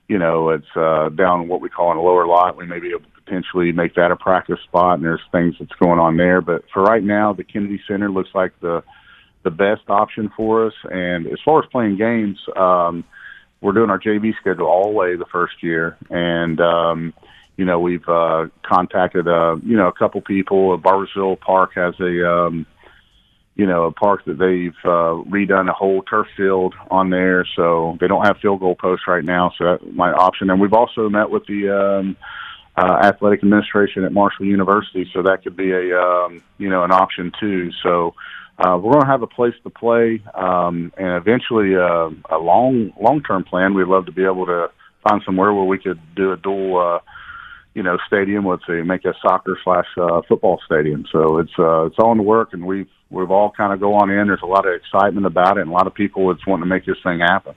you know, it's uh, down what we call in a lower lot. We may be able to potentially make that a practice spot, and there's things that's going on there. But for right now, the Kennedy Center looks like the the best option for us. And as far as playing games, um, we're doing our JV schedule all the way the first year, and um, you know we've uh, contacted uh, you know a couple people. Barboursville Park has a um, you know, a park that they've uh, redone a whole turf field on there, so they don't have field goal posts right now. So that might option. And we've also met with the um, uh, athletic administration at Marshall University, so that could be a um, you know an option too. So uh, we're going to have a place to play, um, and eventually uh, a long long term plan. We'd love to be able to find somewhere where we could do a dual. Uh, you know, stadium with a make a soccer slash uh, football stadium. So it's uh, it's all in the work, and we've we've all kind of go on in. There's a lot of excitement about it, and a lot of people that's wanting to make this thing happen.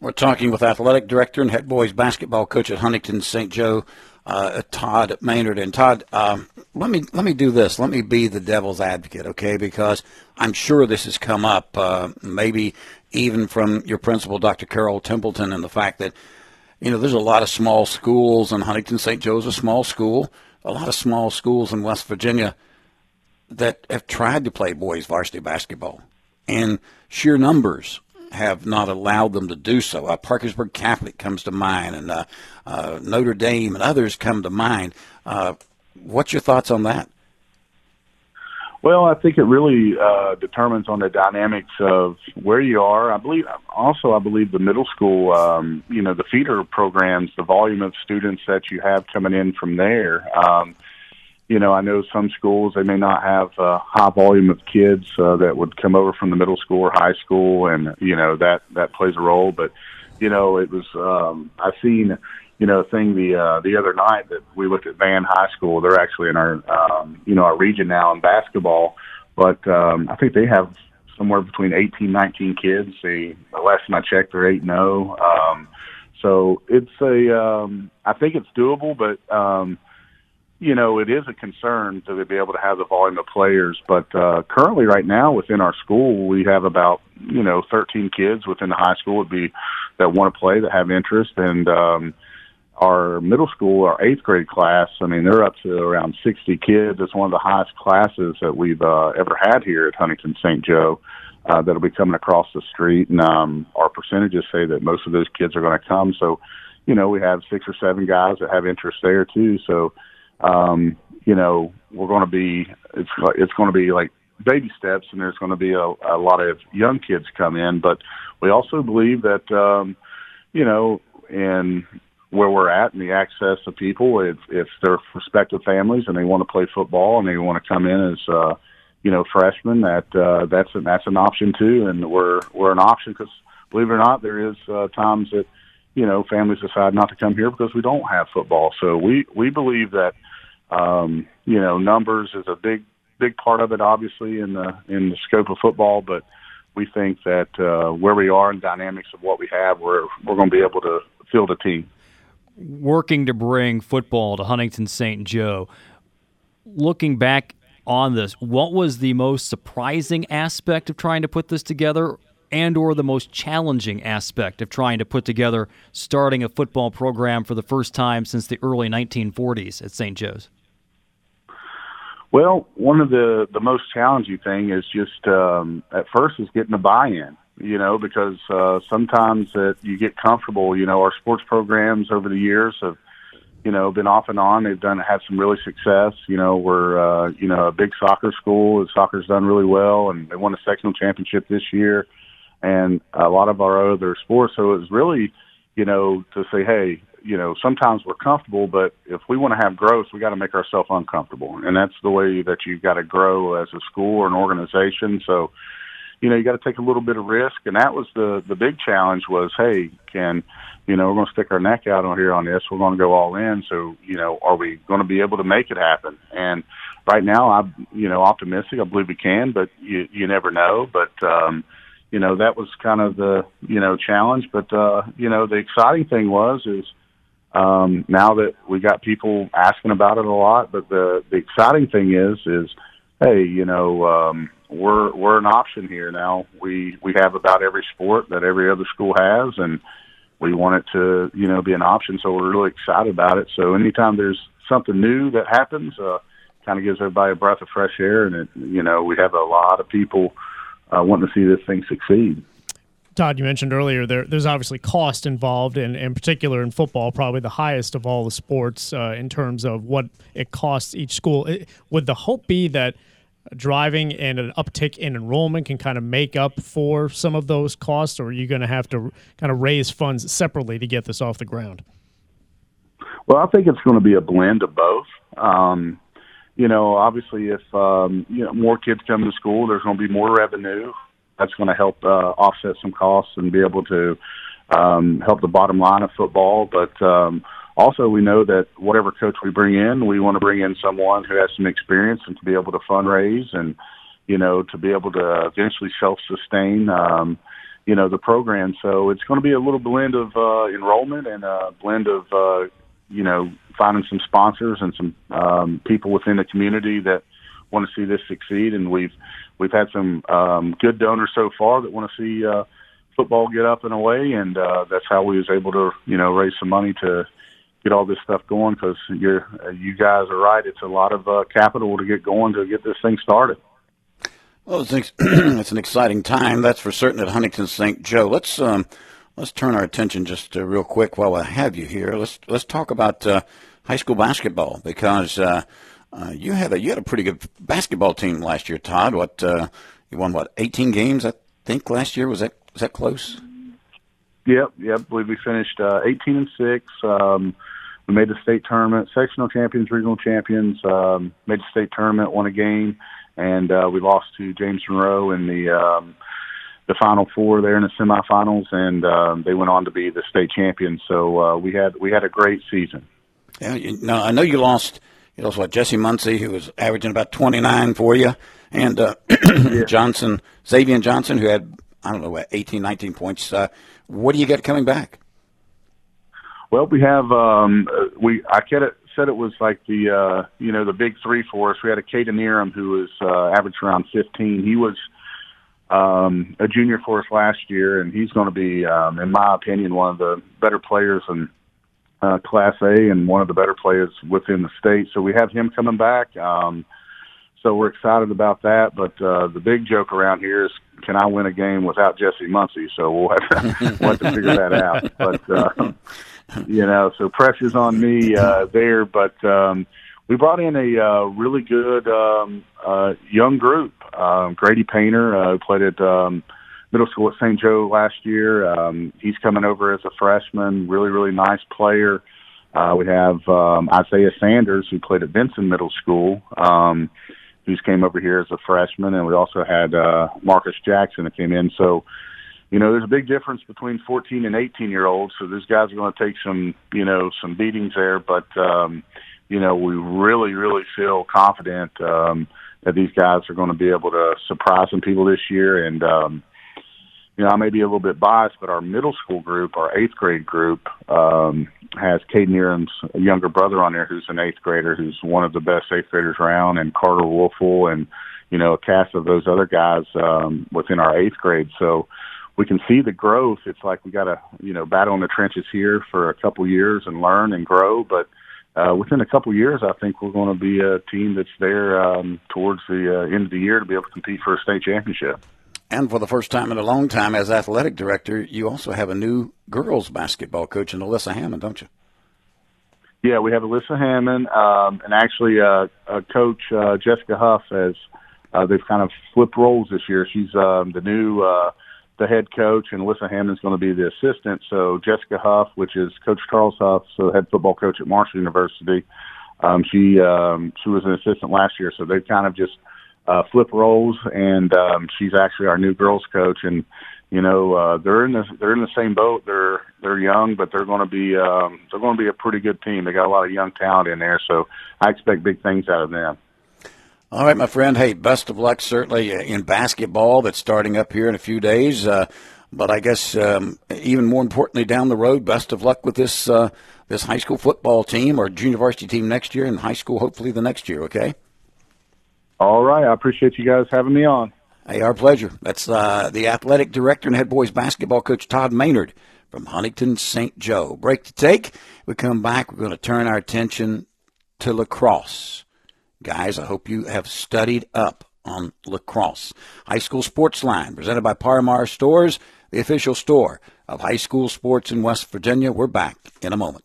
We're talking with athletic director and head boys basketball coach at Huntington St. Joe, uh, Todd Maynard. And Todd, um, let me let me do this. Let me be the devil's advocate, okay? Because I'm sure this has come up, uh, maybe even from your principal, Dr. Carol Templeton, and the fact that you know there's a lot of small schools, and Huntington St. Joe's a small school. A lot of small schools in West Virginia that have tried to play boys varsity basketball, and sheer numbers have not allowed them to do so. Uh, Parkersburg Catholic comes to mind, and uh, uh, Notre Dame and others come to mind. Uh, what's your thoughts on that?
Well, I think it really uh, determines on the dynamics of where you are. I believe also I believe the middle school, um, you know, the feeder programs, the volume of students that you have coming in from there. Um, you know, I know some schools they may not have a high volume of kids uh, that would come over from the middle school or high school, and you know that that plays a role. But you know, it was um, I've seen you know a thing the uh, the other night that we looked at Van High School. They're actually in our um, you know our region now in basketball, but um, I think they have somewhere between 18, 19 kids. They, the last time I checked, they're eight and zero. Um, so it's a, um, I think it's doable, but um, you know, it is a concern to be able to have the volume of players. But uh, currently, right now, within our school, we have about you know 13 kids within the high school would be that want to play that have interest, and um, our middle school, our eighth grade class, I mean, they're up to around 60 kids. It's one of the highest classes that we've uh, ever had here at Huntington St. Joe. Uh, that'll be coming across the street, and um, our percentages say that most of those kids are going to come. So, you know, we have six or seven guys that have interest there too. So, um, you know, we're going to be it's it's going to be like baby steps, and there's going to be a, a lot of young kids come in. But we also believe that um, you know, and where we're at and the access of people, if if they're prospective families and they want to play football and they want to come in as uh, you know freshmen, that uh, that's an, that's an option too, and we're we're an option because believe it or not, there is uh, times that you know families decide not to come here because we don't have football. So we we believe that um, you know, numbers is a big big part of it, obviously in the in the scope of football. But we think that uh, where we are and dynamics of what we have, we're we're going to be able to field a team.
Working to bring football to Huntington St. Joe. Looking back on this, what was the most surprising aspect of trying to put this together? and or the most challenging aspect of trying to put together starting a football program for the first time since the early 1940s at St. Joe's?
Well, one of the the most challenging thing is just um, at first is getting the buy-in. You know, because uh, sometimes that you get comfortable. You know, our sports programs over the years have, you know, been off and on. They've done had some really success. You know, we're uh, you know a big soccer school. Soccer's done really well, and they won a sectional championship this year, and a lot of our other sports. So it's really, you know, to say, hey, you know, sometimes we're comfortable, but if we want to have growth, we got to make ourselves uncomfortable, and that's the way that you've got to grow as a school or an organization. So, you know, you got to take a little bit of risk, and that was the the big challenge. Was hey, can you know we're going to stick our neck out on here on this? We're going to go all in. So, you know, are we going to be able to make it happen? And right now, I'm you know optimistic. I believe we can, but you you never know. But um, you know, that was kind of the you know challenge. But uh, you know, the exciting thing was is um, now that we got people asking about it a lot. But the the exciting thing is is hey, you know, um, we're we're an option here now. We we have about every sport that every other school has, and we want it to you know be an option. So we're really excited about it. So anytime there's something new that happens, uh, kind of gives everybody a breath of fresh air, and it you know we have a lot of people uh, wanting to see this thing succeed.
Todd, you mentioned earlier there, there's obviously cost involved, and in particular in football, probably the highest of all the sports uh, in terms of what it costs each school. It, would the hope be that driving and an uptick in enrollment can kind of make up for some of those costs, or are you going to have to kind of raise funds separately to get this off the ground?
Well, I think it's going to be a blend of both. Um, you know, obviously, if um, you know more kids come to school, there's going to be more revenue that's going to help uh, offset some costs and be able to um, help the bottom line of football. But um, also, we know that whatever coach we bring in, we want to bring in someone who has some experience and to be able to fundraise and you know to be able to eventually self-sustain. Um, you know the program, so it's going to be a little blend of uh, enrollment and a blend of uh, you know finding some sponsors and some um, people within the community that want to see this succeed. And we've we've had some um, good donors so far that want to see uh, football get up and away, and uh, that's how we was able to you know raise some money to get all this stuff going. Because you're uh, you guys are right; it's a lot of uh, capital to get going to get this thing started.
Well, it's an, ex- it's an exciting time, that's for certain, at Huntington St. Joe. Let's um, let's turn our attention just uh, real quick while I have you here. Let's let's talk about uh, high school basketball because uh, uh, you had a you had a pretty good basketball team last year, Todd. What uh, you won? What eighteen games? I think last year was that was that close?
Yep, yep. I believe we finished uh, eighteen and six. Um, we made the state tournament, sectional champions, regional champions, um, made the state tournament, won a game, and uh, we lost to James Monroe in the um, the final four there in the semifinals, and um, they went on to be the state champions. So uh, we had we had a great season.
Yeah, you, now I know you lost. You lost what Jesse Muncie, who was averaging about twenty nine for you, and uh, Johnson, Xavier Johnson, who had I don't know what 18, 19 points. Uh, what do you get coming back?
Well, we have um, we I get it said it was like the uh, you know the big three for us. We had a Caden Eram who was uh, averaged around 15. He was um, a junior for us last year, and he's going to be, um, in my opinion, one of the better players in uh, Class A and one of the better players within the state. So we have him coming back. Um, so we're excited about that. But uh, the big joke around here is, can I win a game without Jesse Muncie? So we'll have to, we'll have to figure that out. But uh, you know, so pressure's on me uh, there. But um, we brought in a uh, really good um, uh, young group. Um, Grady Painter, uh, who played at um, middle school at St. Joe last year. Um, he's coming over as a freshman. Really, really nice player. Uh, we have um, Isaiah Sanders, who played at Benson Middle School. Um, who's came over here as a freshman, and we also had uh, Marcus Jackson that came in. So, you know, there's a big difference between 14 and 18 year olds. So these guys are going to take some, you know, some beatings there. But, um, you know, we really, really feel confident um, that these guys are going to be able to surprise some people this year. And, um, you know, I may be a little bit biased, but our middle school group, our eighth grade group, um, has Caden Eram's younger brother on there who's an eighth grader, who's one of the best eighth graders around, and Carter Wolfel, and you know, a cast of those other guys um, within our eighth grade. So we can see the growth. It's like we got to, you know, battle in the trenches here for a couple years and learn and grow, but uh, within a couple years, I think we're going to be a team that's there um, towards the uh, end of the year to be able to compete for a state championship.
And for the first time in a long time, as athletic director, you also have a new girls basketball coach in Alyssa Hammond, don't you?
Yeah, we have Alyssa Hammond, um, and actually, uh, uh, Coach uh, Jessica Huff has. Uh, they've kind of flipped roles this year. She's um, the new uh, the head coach, and Alyssa Hammond's going to be the assistant. So Jessica Huff, which is Coach Charles Huff, so head football coach at Marshall University, um, she um, she was an assistant last year. So they've kind of just uh, flip roles, and um, she's actually our new girls coach. And you know, uh, they're in the they're in the same boat. They're they're young, but they're going to be um, they're going to be a pretty good team. They got a lot of young talent in there, so I expect big things out of them.
All right, my friend. Hey, best of luck, certainly in basketball that's starting up here in a few days. Uh, but I guess um, even more importantly, down the road, best of luck with this uh, this high school football team or junior varsity team next year, and high school hopefully the next year. Okay.
All right. I appreciate you guys having me on.
Hey, our pleasure. That's uh, the athletic director and head boys basketball coach Todd Maynard from Huntington St. Joe. Break to take. We come back. We're going to turn our attention to lacrosse. Guys, I hope you have studied up on lacrosse. High School Sports Line, presented by Parmar Stores, the official store of high school sports in West Virginia. We're back in a moment.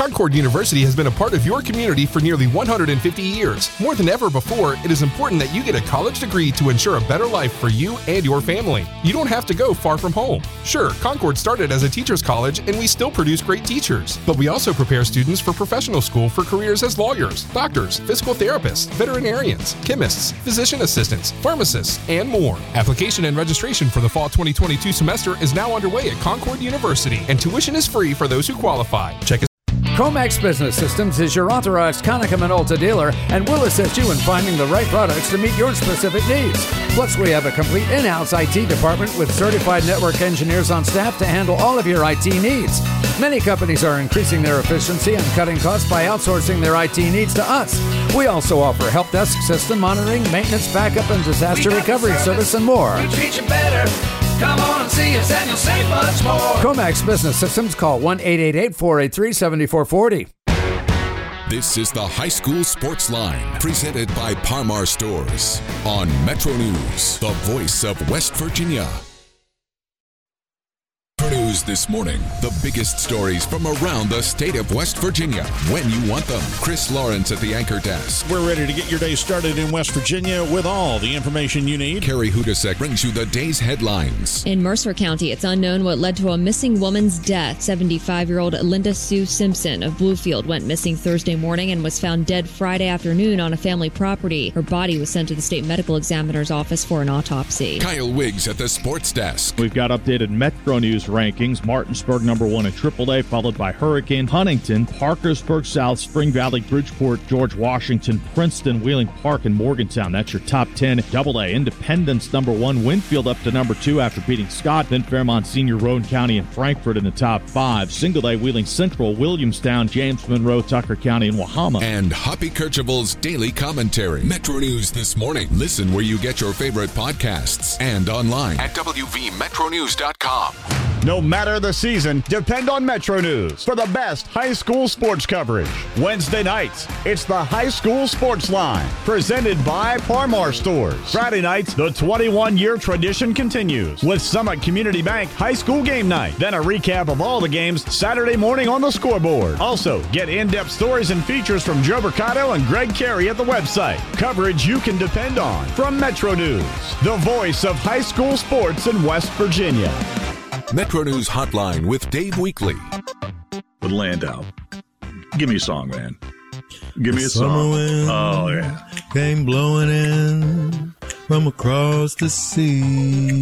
Concord University has been a part of your community for nearly 150 years. More than ever before, it is important that you get a college degree to ensure a better life for you and your family. You don't have to go far from home. Sure, Concord started as a teacher's college and we still produce great teachers, but we also prepare students for professional school for careers as lawyers, doctors, physical therapists, veterinarians, chemists, physician assistants, pharmacists, and more. Application and registration for the fall 2022 semester is now underway at Concord University, and tuition is free for those who qualify. Check
Comex Business Systems is your authorized Konica Minolta dealer and will assist you in finding the right products to meet your specific needs. Plus, we have a complete in house IT department with certified network engineers on staff to handle all of your IT needs. Many companies are increasing their efficiency and cutting costs by outsourcing their IT needs to us. We also offer help desk system monitoring, maintenance, backup, and disaster recovery service, and more.
Treat. Come on and see us, and you'll save much more.
Comex Business Systems call 1 888 483 7440.
This is the High School Sports Line, presented by Parmar Stores on Metro News, the voice of West Virginia. Metro News News this morning. The biggest stories from around the state of West Virginia when you want them. Chris Lawrence at the anchor desk.
We're ready to get your day started in West Virginia with all the information you need.
Carrie Hudasek brings you the day's headlines.
In Mercer County, it's unknown what led to a missing woman's death. 75 year old Linda Sue Simpson of Bluefield went missing Thursday morning and was found dead Friday afternoon on a family property. Her body was sent to the state medical examiner's office for an autopsy.
Kyle Wiggs at the sports desk.
We've got updated Metro News rankings. Martinsburg number one in AAA, followed by Hurricane, Huntington, Parkersburg South, Spring Valley, Bridgeport, George Washington, Princeton, Wheeling Park, and Morgantown. That's your top 10. AA, Independence number one, Winfield up to number two after beating Scott, then Fairmont Senior, Roane County, and Frankfort in the top five. Single A, Wheeling Central, Williamstown, James Monroe, Tucker County, and Wahama.
And Hoppy Kercheval's daily commentary. Metro News this morning. Listen where you get your favorite podcasts and online at WVMetroNews.com.
No matter of the season, depend on Metro News for the best high school sports coverage. Wednesday nights, it's the High School Sports Line, presented by Parmar Stores. Friday nights, the 21 year tradition continues with Summit Community Bank High School Game Night. Then a recap of all the games Saturday morning on the scoreboard. Also, get in depth stories and features from Joe Brocato and Greg Carey at the website. Coverage you can depend on from Metro News, the voice of high school sports in West Virginia.
Metro News Hotline with Dave Weekley.
With Landau. Give me a song, man. Give me a
Summer
song.
wind
Oh, yeah.
Came blowing in from across the sea.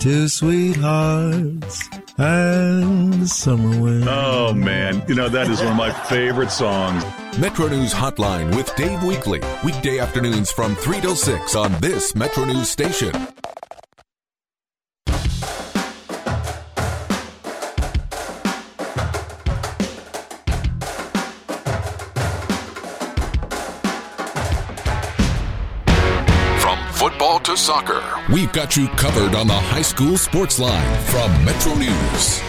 Two sweethearts and the summer wind.
Oh, man. You know, that is one of my favorite songs.
Metro News Hotline with Dave Weekley. Weekday afternoons from 3 till 6 on this Metro News station. To soccer, we've got you covered on the high school sports line from Metro News.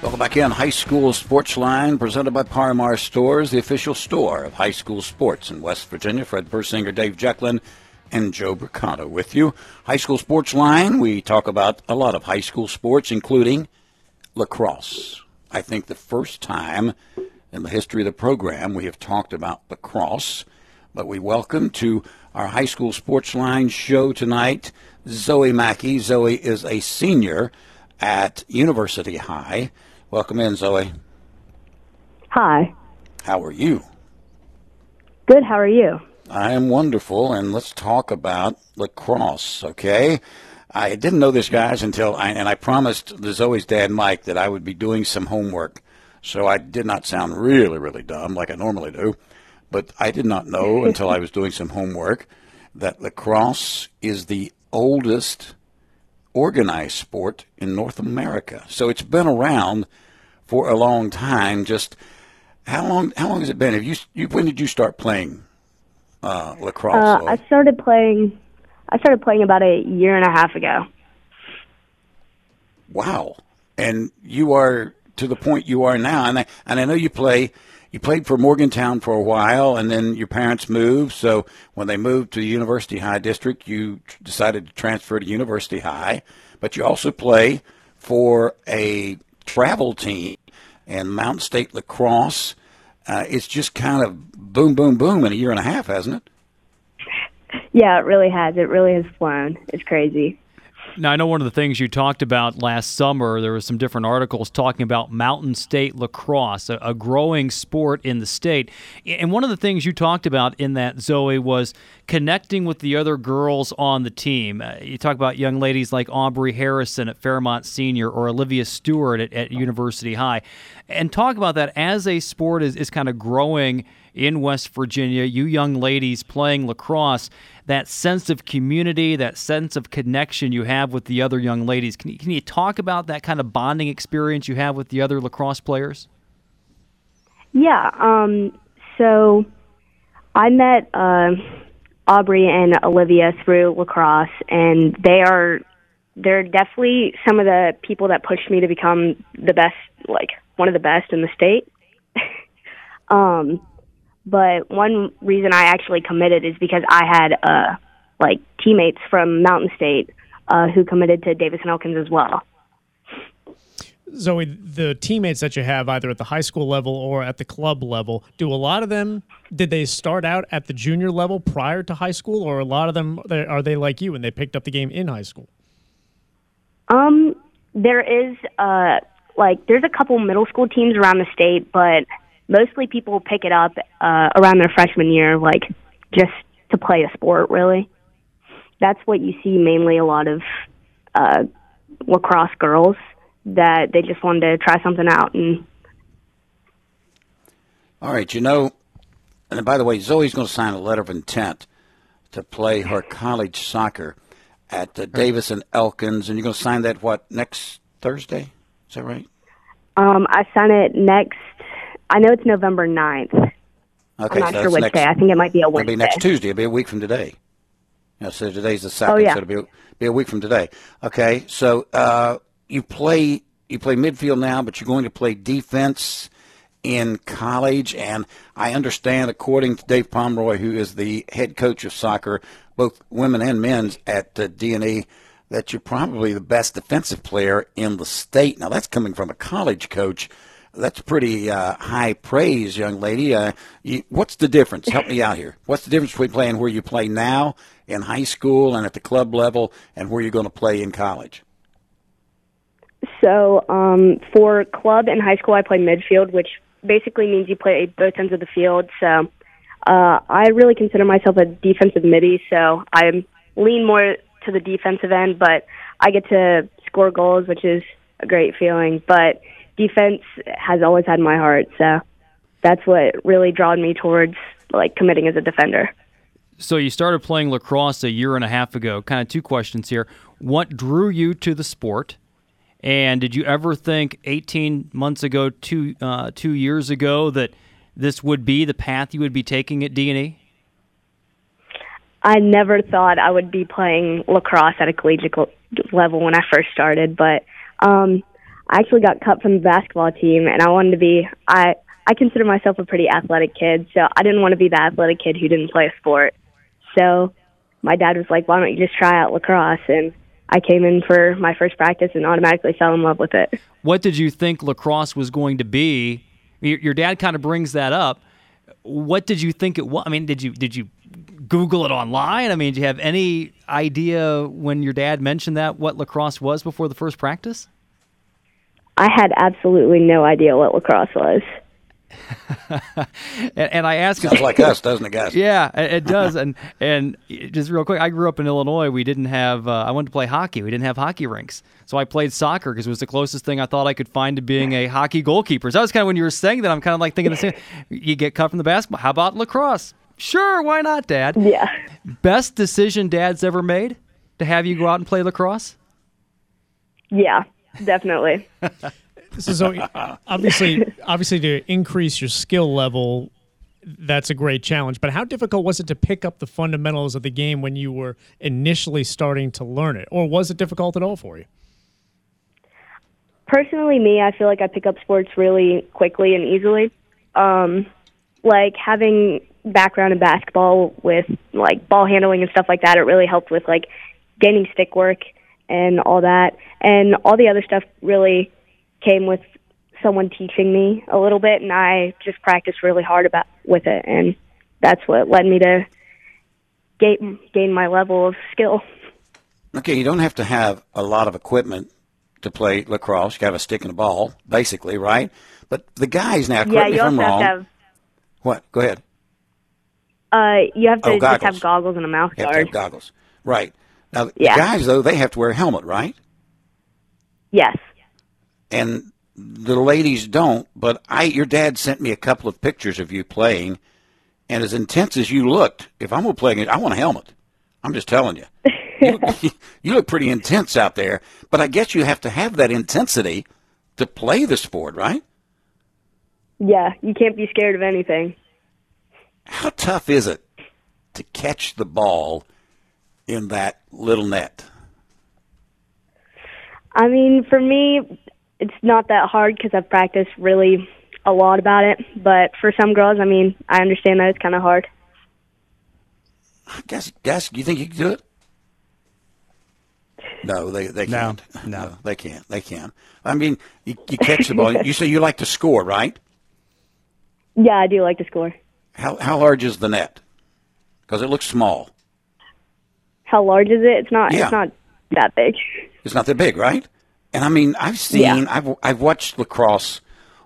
Welcome back in. High School Sports Line, presented by Parmar Stores, the official store of high school sports in West Virginia. Fred Persinger, Dave Jecklin, and Joe Brocato with you. High School Sports Line, we talk about a lot of high school sports, including lacrosse. I think the first time in the history of the program we have talked about lacrosse. But we welcome to our High School Sports Line show tonight Zoe Mackey. Zoe is a senior at University High. Welcome in, Zoe.
Hi.
How are you?
Good. How are you?
I am wonderful, and let's talk about lacrosse, okay? I didn't know this, guys, until I, and I promised the Zoe's dad, Mike, that I would be doing some homework. So I did not sound really, really dumb like I normally do. But I did not know until I was doing some homework that lacrosse is the oldest organized sport in North America. So it's been around for a long time. Just how long? How long has it been? Have you? you when did you start playing uh, lacrosse?
Uh, I started playing. I started playing about a year and a half ago.
Wow. And you are to the point you are now, and I and I know you play. You played for Morgantown for a while, and then your parents moved. So when they moved to the University High District, you tr- decided to transfer to University High. But you also play for a travel team and Mountain State Lacrosse. Uh, it's just kind of boom, boom, boom in a year and a half, hasn't it?
Yeah, it really has. It really has flown. It's crazy.
Now, I know one of the things you talked about last summer, there were some different articles talking about Mountain State lacrosse, a, a growing sport in the state. And one of the things you talked about in that, Zoe, was connecting with the other girls on the team. Uh, you talk about young ladies like Aubrey Harrison at Fairmont Senior or Olivia Stewart at, at University High. And talk about that as a sport is, is kind of growing in West Virginia, you young ladies playing lacrosse, that sense of community, that sense of connection you have with the other young ladies. Can you, can you talk about that kind of bonding experience you have with the other lacrosse players?
Yeah. Um. So, I met uh, Aubrey and Olivia through lacrosse, and they are they're definitely some of the people that pushed me to become the best, like one of the best in the state. um, but one reason I actually committed is because I had uh like teammates from Mountain State uh, who committed to Davis and Elkins as well.
Zoe, the teammates that you have either at the high school level or at the club level, do a lot of them did they start out at the junior level prior to high school, or a lot of them are they like you and they picked up the game in high school?
Um, there is uh like there's a couple middle school teams around the state, but mostly people pick it up uh, around their freshman year, like just to play a sport. Really, that's what you see mainly a lot of uh, lacrosse girls that they just wanted to try something out and.
All right, you know, and by the way, Zoe's going to sign a letter of intent to play her college soccer at the Davis and Elkins, and you're going to sign that what next Thursday? Is that right?
Um, I sign it next. I know it's November 9th.
Okay,
I'm not
so
sure which
next,
day. I think it might be a Wednesday.
It'll be next Tuesday. It'll be a week from today. Yeah, so today's the second,
Oh, yeah.
so it'll be, be a week from today. Okay, so uh, you play you play midfield now, but you're going to play defense in college, and I understand, according to Dave Pomeroy, who is the head coach of soccer, both women and men's at uh, D&E, that you're probably the best defensive player in the state. Now, that's coming from a college coach. That's pretty uh, high praise, young lady. Uh, you, what's the difference? Help me out here. What's the difference between playing where you play now in high school and at the club level and where you're going to play in college?
So um, for club and high school, I play midfield, which basically means you play both ends of the field. So uh, I really consider myself a defensive midi. So I lean more to the defensive end, but I get to score goals, which is a great feeling. But defense has always had my heart, so that's what really drawn me towards like committing as a defender.
So you started playing lacrosse a year and a half ago. Kind of two questions here. What drew you to the sport? And did you ever think 18 months ago, two uh, two years ago, that this would be the path you would be taking at D and E?
I never thought I would be playing lacrosse at a collegiate level when I first started, but um, I actually got cut from the basketball team, and I wanted to be. I I consider myself a pretty athletic kid, so I didn't want to be the athletic kid who didn't play a sport. So my dad was like, "Why don't you just try out lacrosse?" And I came in for my first practice and automatically fell in love with it.
What did you think lacrosse was going to be? Your, your dad kind of brings that up. What did you think it was? I mean, did you did you Google it online? I mean, do you have any idea when your dad mentioned that what lacrosse was before the first practice?
I had absolutely no idea what lacrosse was.
and, and I asked,
Sounds like us, doesn't it, guys?
Yeah, it, it does. and and just real quick, I grew up in Illinois. We didn't have. Uh, I wanted to play hockey. We didn't have hockey rinks, so I played soccer because it was the closest thing I thought I could find to being a hockey goalkeeper. So that was kind of when you were saying that. I'm kind of like thinking the same. You get cut from the basketball. How about lacrosse? Sure, why not, Dad?
Yeah.
Best decision Dad's ever made to have you go out and play lacrosse.
Yeah, definitely.
So, Zoe, obviously, obviously, to increase your skill level, that's a great challenge. But how difficult was it to pick up the fundamentals of the game when you were initially starting to learn it, or was it difficult at all for you?
Personally, me, I feel like I pick up sports really quickly and easily. Um, like having background in basketball with like ball handling and stuff like that, it really helped with like gaining stick work and all that. And all the other stuff really came with someone teaching me a little bit, and I just practiced really hard about with it, and that's what led me to gain gain my level of skill.
Okay, you don't have to have a lot of equipment to play lacrosse. You got have a stick and a ball, basically, right? But the guys now, correct
yeah,
me if I'm wrong.
to have
What? Go ahead.
uh, you have to
Oh,
just have
goggles.
and a mouth
You have to
guard.
have goggles, right? Now,
Yeah.
guys though, they have to wear a helmet, right?
Yes.
And the ladies don't. But I, your dad sent me a couple of pictures of you playing, and as intense as you looked, if I'm gonna play it, I want a helmet. I'm just telling you. You, you look pretty intense out there, but I guess you have to have that intensity to play the sport, right?
Yeah, you can't be scared of anything.
How tough is it to catch the ball in that little net?
I mean, for me, it's not that hard because I've practiced really a lot about it. But for some girls, I mean, I understand that it's kind of hard.
I guess, guess, you think you can do it? No, they they can't. No, they can't. They can't. I mean, you, you catch the ball. you say you like to score, right?
Yeah, I do like to score.
How how large is the net? Because it looks small.
How large is it? It's not.
Yeah.
It's not that big.
It's not that big, right? And I mean, I've seen,
Yeah.
I've I've watched lacrosse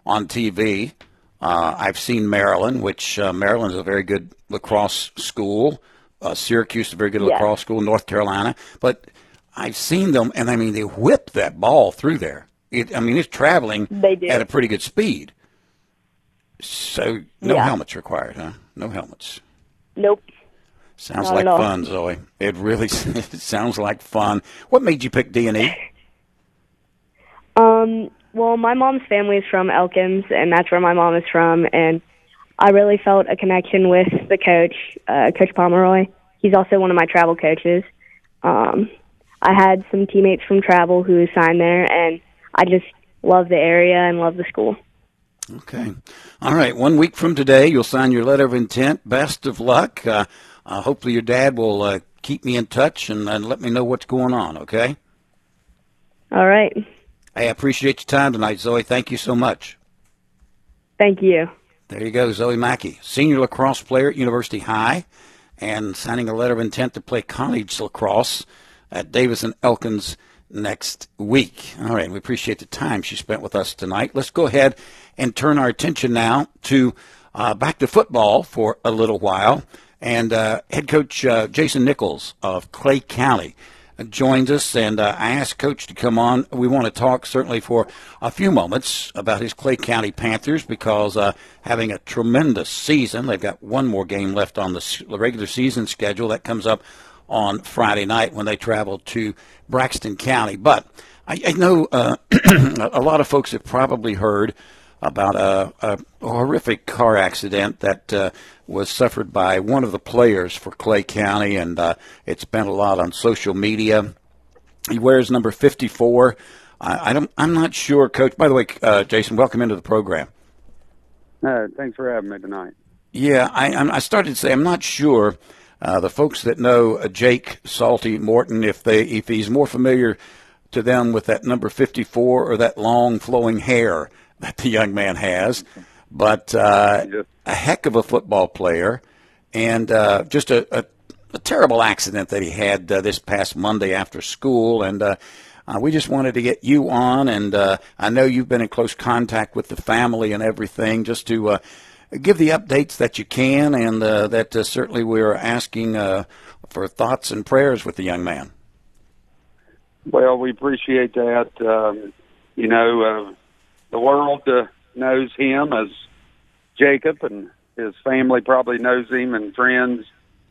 on TV. Uh, I've seen Maryland, which uh, Maryland is a very good lacrosse school. Uh, Syracuse is a very good
Yeah.
lacrosse school. North Carolina, but I've seen them, and I mean, they whip that ball through there. It, I mean, it's traveling at a pretty good speed. So no
Yeah.
helmets required, huh? No helmets.
Nope.
Sounds
Not
like fun, Zoe. It really it sounds like fun. What made you pick D and E?
Um. Well, my mom's family is from Elkins, and that's where my mom is from. And I really felt a connection with the coach, uh, Coach Pomeroy. He's also one of my travel coaches. Um, I had some teammates from travel who signed there, and I just love the area and love the school.
Okay. All right. One week from today, you'll sign your letter of intent. Best of luck. Uh, uh, hopefully, your dad will uh, keep me in touch and, and let me know what's going on. Okay.
All right.
Hey, I appreciate your time tonight, Zoe. Thank you so much.
Thank you.
There you go, Zoe Mackey, senior lacrosse player at University High, and signing a letter of intent to play college lacrosse at Davis and Elkins next week. All right, we appreciate the time she spent with us tonight. Let's go ahead and turn our attention now to uh, back to football for a little while. And uh, head coach uh, Jason Nichols of Clay County joins us, and uh, I asked Coach to come on. We want to talk certainly for a few moments about his Clay County Panthers because uh, having a tremendous season. They've got one more game left on the regular season schedule that comes up on Friday night when they travel to Braxton County. But I, I know uh, a lot of folks have probably heard about a, a horrific car accident that uh, was suffered by one of the players for Clay County, and uh, it's been a lot on social media. He wears number 54. I, I don't, I'm not sure, Coach. By the way, uh, Jason, welcome into the program.
Uh, thanks for having me tonight.
Yeah, I, I'm- started to say I'm not sure. Uh, the folks that know uh, Jake Salty Morton, if they if he's more familiar to them with that number 54 or that long flowing hair that the young man has, but uh, a heck of a football player, and uh, just a, a, a terrible accident that he had uh, this past Monday after school, and. Uh, uh, we just wanted to get you on, and uh, I know you've been in close contact with the family and everything, just to uh, give the updates that you can, and uh, that uh, certainly we're asking uh, for thoughts and prayers with the young man.
Well, we appreciate that. Um, you know, uh, the world uh, knows him as Jacob, and his family probably knows him and friends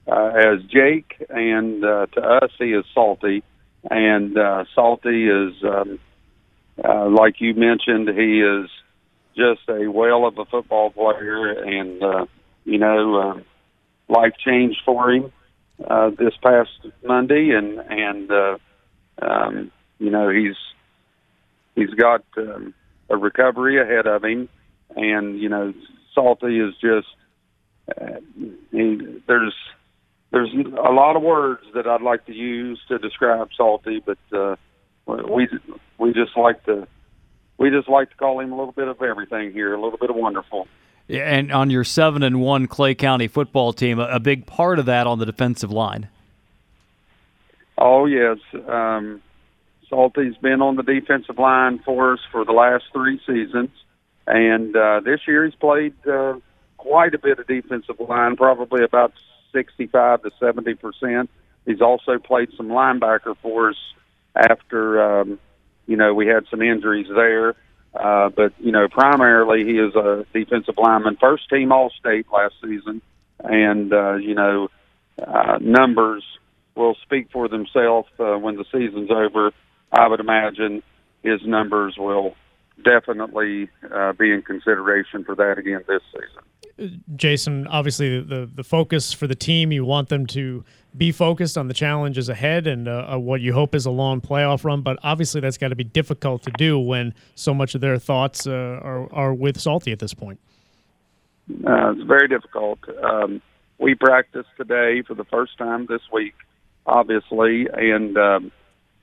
uh, as Jake. And uh, to us, he is Salty. And uh, Salty is, um, uh, like you mentioned, he is just a whale of a football player, and uh, you know, uh, life changed for him uh, this past Monday, and and uh, um, you know he's he's got um, a recovery ahead of him, and you know Salty is just uh, he, there's there's a lot of words that I'd like to use to describe Salty, but uh, we we just like to we just like to call him a little bit of everything here, a little bit of wonderful.
Yeah, And on your seven and one Clay County football team, a, a big part of that on the defensive line.
Oh yes, um, Salty's been on the defensive line for us for the last three seasons, and uh, this year he's played uh, quite a bit of defensive line, probably about sixty-five to seventy percent. He's also played some linebacker for us after um, you know we had some injuries there. Uh, but you know, primarily he is a defensive lineman, first team All State last season, and uh, you know, uh, numbers will speak for themselves uh, when the season's over. I would imagine his numbers will definitely uh, be in consideration for that again this season.
Jason, obviously the the focus for the team, you want them to be focused on the challenges ahead and uh, uh, what you hope is a long playoff run. But obviously, that's got to be difficult to do when so much of their thoughts uh, are are with Salty at this point.
Uh, it's very difficult. Um, we practiced today for the first time this week, obviously, and um,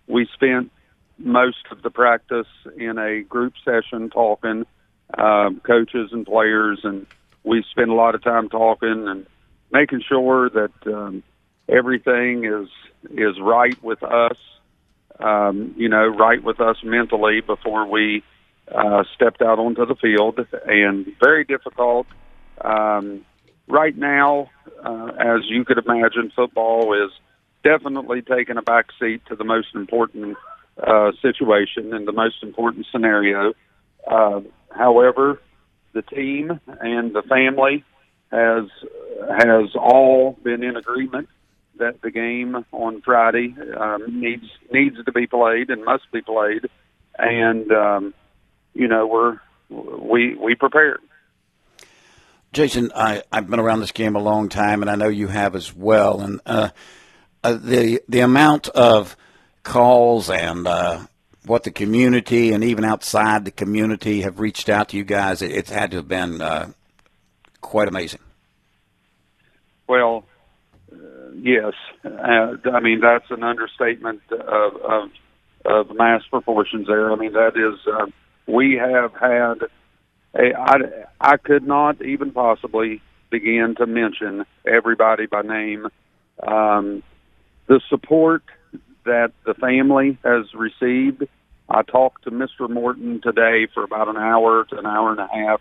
we spent most of the practice in a group session talking, um, coaches and players, and we spend a lot of time talking and making sure that um, everything is is right with us. Um, you know, right with us mentally before we uh, stepped out onto the field, and very difficult. Um, right now, uh, as you could imagine, football is definitely taking a back seat to the most important uh, situation and the most important scenario. Uh, however, the team and the family has has all been in agreement that the game on Friday um, needs needs to be played and must be played, and um, you know we're we we prepared.
Jason, I, I've been around this game a long time, and I know you have as well. And uh, uh, the the amount of calls and uh, what the community and even outside the community have reached out to you guys, it, it's had to have been uh, quite amazing.
Well, uh, yes. Uh, I mean, that's an understatement of, of, of mass proportions there. I mean, that is, uh, we have had, a, I, I could not even possibly begin to mention everybody by name. Um, the support that the family has received. I talked to Mr. Morton today for about an hour to an hour and a half,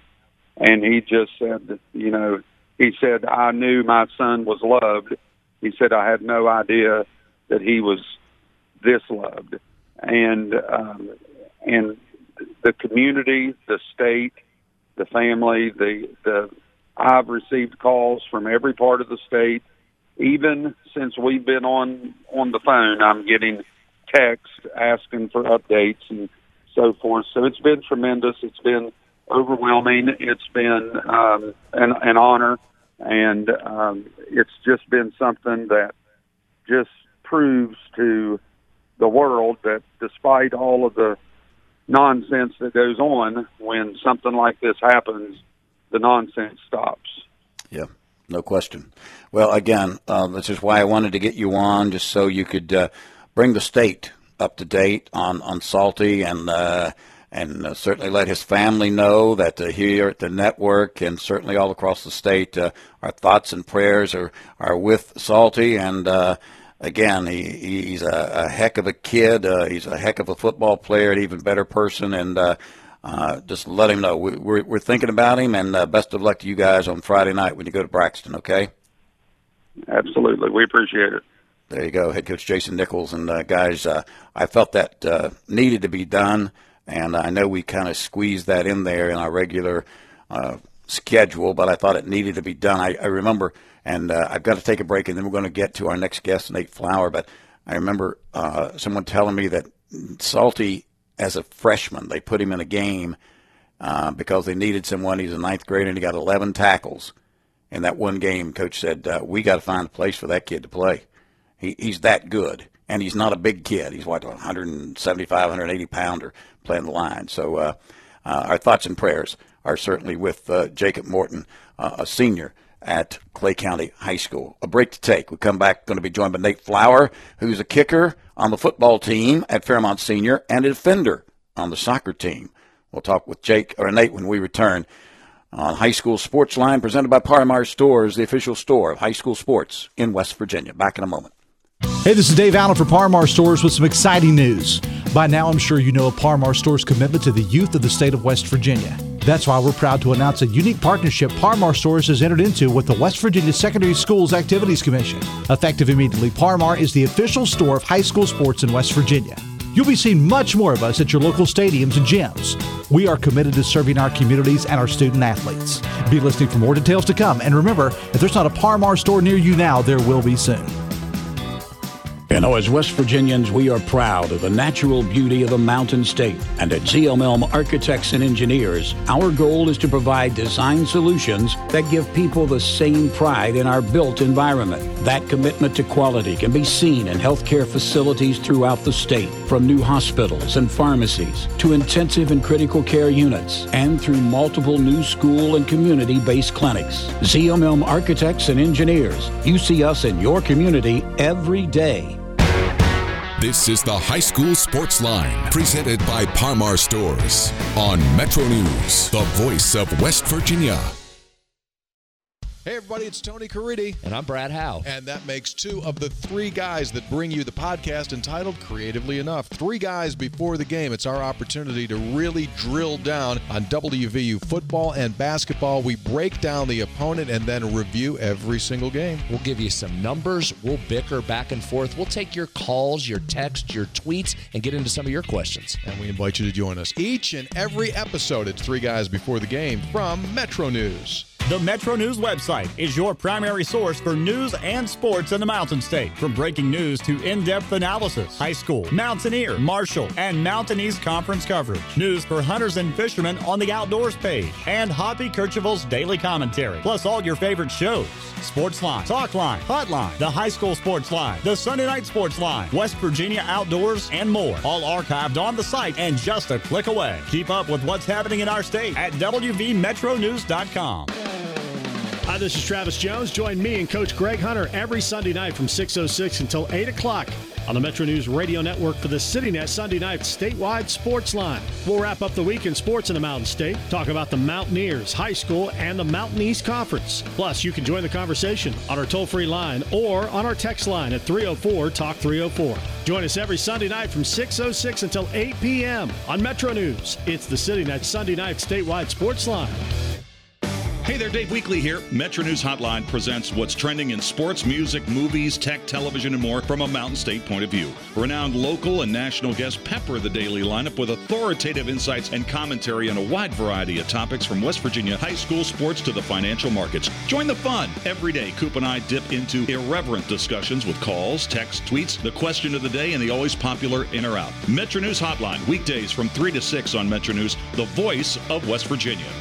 and he just said, you know, he said, I knew my son was loved. He said, I had no idea that he was this loved. And, um, and the community, the state, the family, the, the, I've received calls from every part of the state even since we've been on on the phone, I'm getting text asking for updates and so forth. So it's been tremendous. It's been overwhelming. It's been um, an, an honor, and um, it's just been something that just proves to the world that despite all of the nonsense that goes on, when something like this happens, the nonsense stops.
Yeah no question. Well, again, uh, this is why I wanted to get you on, just so you could uh, bring the state up to date on on Salty and. Uh, and uh, certainly let his family know that uh, here at the network and certainly all across the state, uh, our thoughts and prayers are, are with Salty. And again, he, he's a, a, heck of a kid. He's a heck of a football player, an even better person. And uh, uh, just let him know we're, we're thinking about him, and uh, best of luck to you guys on Friday night when you go to Braxton. Okay.
Absolutely, we appreciate it.
There you go, head coach Jason Nichols and uh, guys. Uh, I felt that uh, needed to be done, and I know we kind of squeezed that in there in our regular uh, schedule, but I thought it needed to be done. I, I remember, and I've got to take a break, and then we're going to get to our next guest, Nate Flower. But I remember someone telling me that Salty as a freshman. They put him in a game uh, because they needed someone. He's a ninth grader and he got 11 tackles. In that one game, coach said, uh, we got to find a place for that kid to play. He, he's that good. And he's not a big kid. He's what, 175, 180 pounder playing the line. So uh, uh, our thoughts and prayers are certainly with uh, Jacob Morton, uh, a senior at Clay County High School. A break to take. We come back, going to be joined by Nate Flower, who's a kicker on the football team at Fairmont Senior and a defender on the soccer team. We'll talk with Jake or Nate when we return on High School Sports Line, presented by Par Mar Stores, the official store of high school sports in West Virginia. Back in a moment.
Hey, this is Dave Allen for Par Mar Stores with some exciting news. By now, I'm sure you know of Par Mar Stores' commitment to the youth of the state of West Virginia. That's why we're proud to announce a unique partnership Par Mar Stores has entered into with the West Virginia Secondary Schools Activities Commission. Effective immediately, Par Mar is the official store of high school sports in West Virginia. You'll be seeing much more of us at your local stadiums and gyms. We are committed to serving our communities and our student athletes. Be listening for more details to come. And remember, if there's not a Par Mar store near you now, there will be soon.
You know, as West Virginians, we are proud of the natural beauty of the Mountain State. And at ZMM Architects and Engineers, our goal is to provide design solutions that give people the same pride in our built environment. That commitment to quality can be seen in healthcare facilities throughout the state, from new hospitals and pharmacies to intensive and critical care units, and through multiple new school and community based clinics. ZMM Architects and Engineers, you see us in your community every day.
This is the High School Sports Line, presented by Parmar Stores on Metro News, the voice of West Virginia.
Hey, everybody, it's Tony Caridi.
And I'm Brad Howe.
And that makes two of the three guys that bring you the podcast entitled Creatively Enough. Three guys before the game. It's our opportunity to really drill down on WVU football and basketball. We break down the opponent and then review every single game.
We'll give you some numbers. We'll bicker back and forth. We'll take your calls, your texts, your tweets, and get into some of your questions.
And we invite you to join us each and every episode. It's Three Guys Before the Game from Metro News.
The Metro News website is your primary source for news and sports in the Mountain State. From breaking news to in depth analysis, high school, Mountaineer, Marshall, and Mountain East Conference coverage. News for hunters and fishermen on the outdoors page. And Hoppy Kercheval's daily commentary. Plus all your favorite shows Sports Line, Talk Line, Hotline, the High School Sports Line, the Sunday Night Sports Line, West Virginia Outdoors, and more. All archived on the site and just a click away. Keep up with what's happening in our state at WVMetroNews.com.
Hi, this is Travis Jones. Join me and Coach Greg Hunter every Sunday night from 6.06 until 8 o'clock on the Metro News Radio Network for the CityNet Sunday Night Statewide Sports Line. We'll wrap up the week in sports in the Mountain State, talk about the Mountaineers, high school, and the Mountain East Conference. Plus, you can join the conversation on our toll-free line or on our text line at 304-TALK 304. Join us every Sunday night from 6.06 until 8 p.m. on Metro News. It's the CityNet Sunday Night Statewide Sports Line.
Hey there, Dave Weekley here. Metro News Hotline presents what's trending in sports, music, movies, tech, television, and more from a Mountain State point of view. Renowned local and national guests pepper the daily lineup with authoritative insights and commentary on a wide variety of topics from West Virginia high school sports to the financial markets. Join the fun. Every day, Coop and I dip into irreverent discussions with calls, texts, tweets, the question of the day, and the always popular in or out. Metro News Hotline, weekdays from 3 to 6 on Metro News, the voice of West Virginia.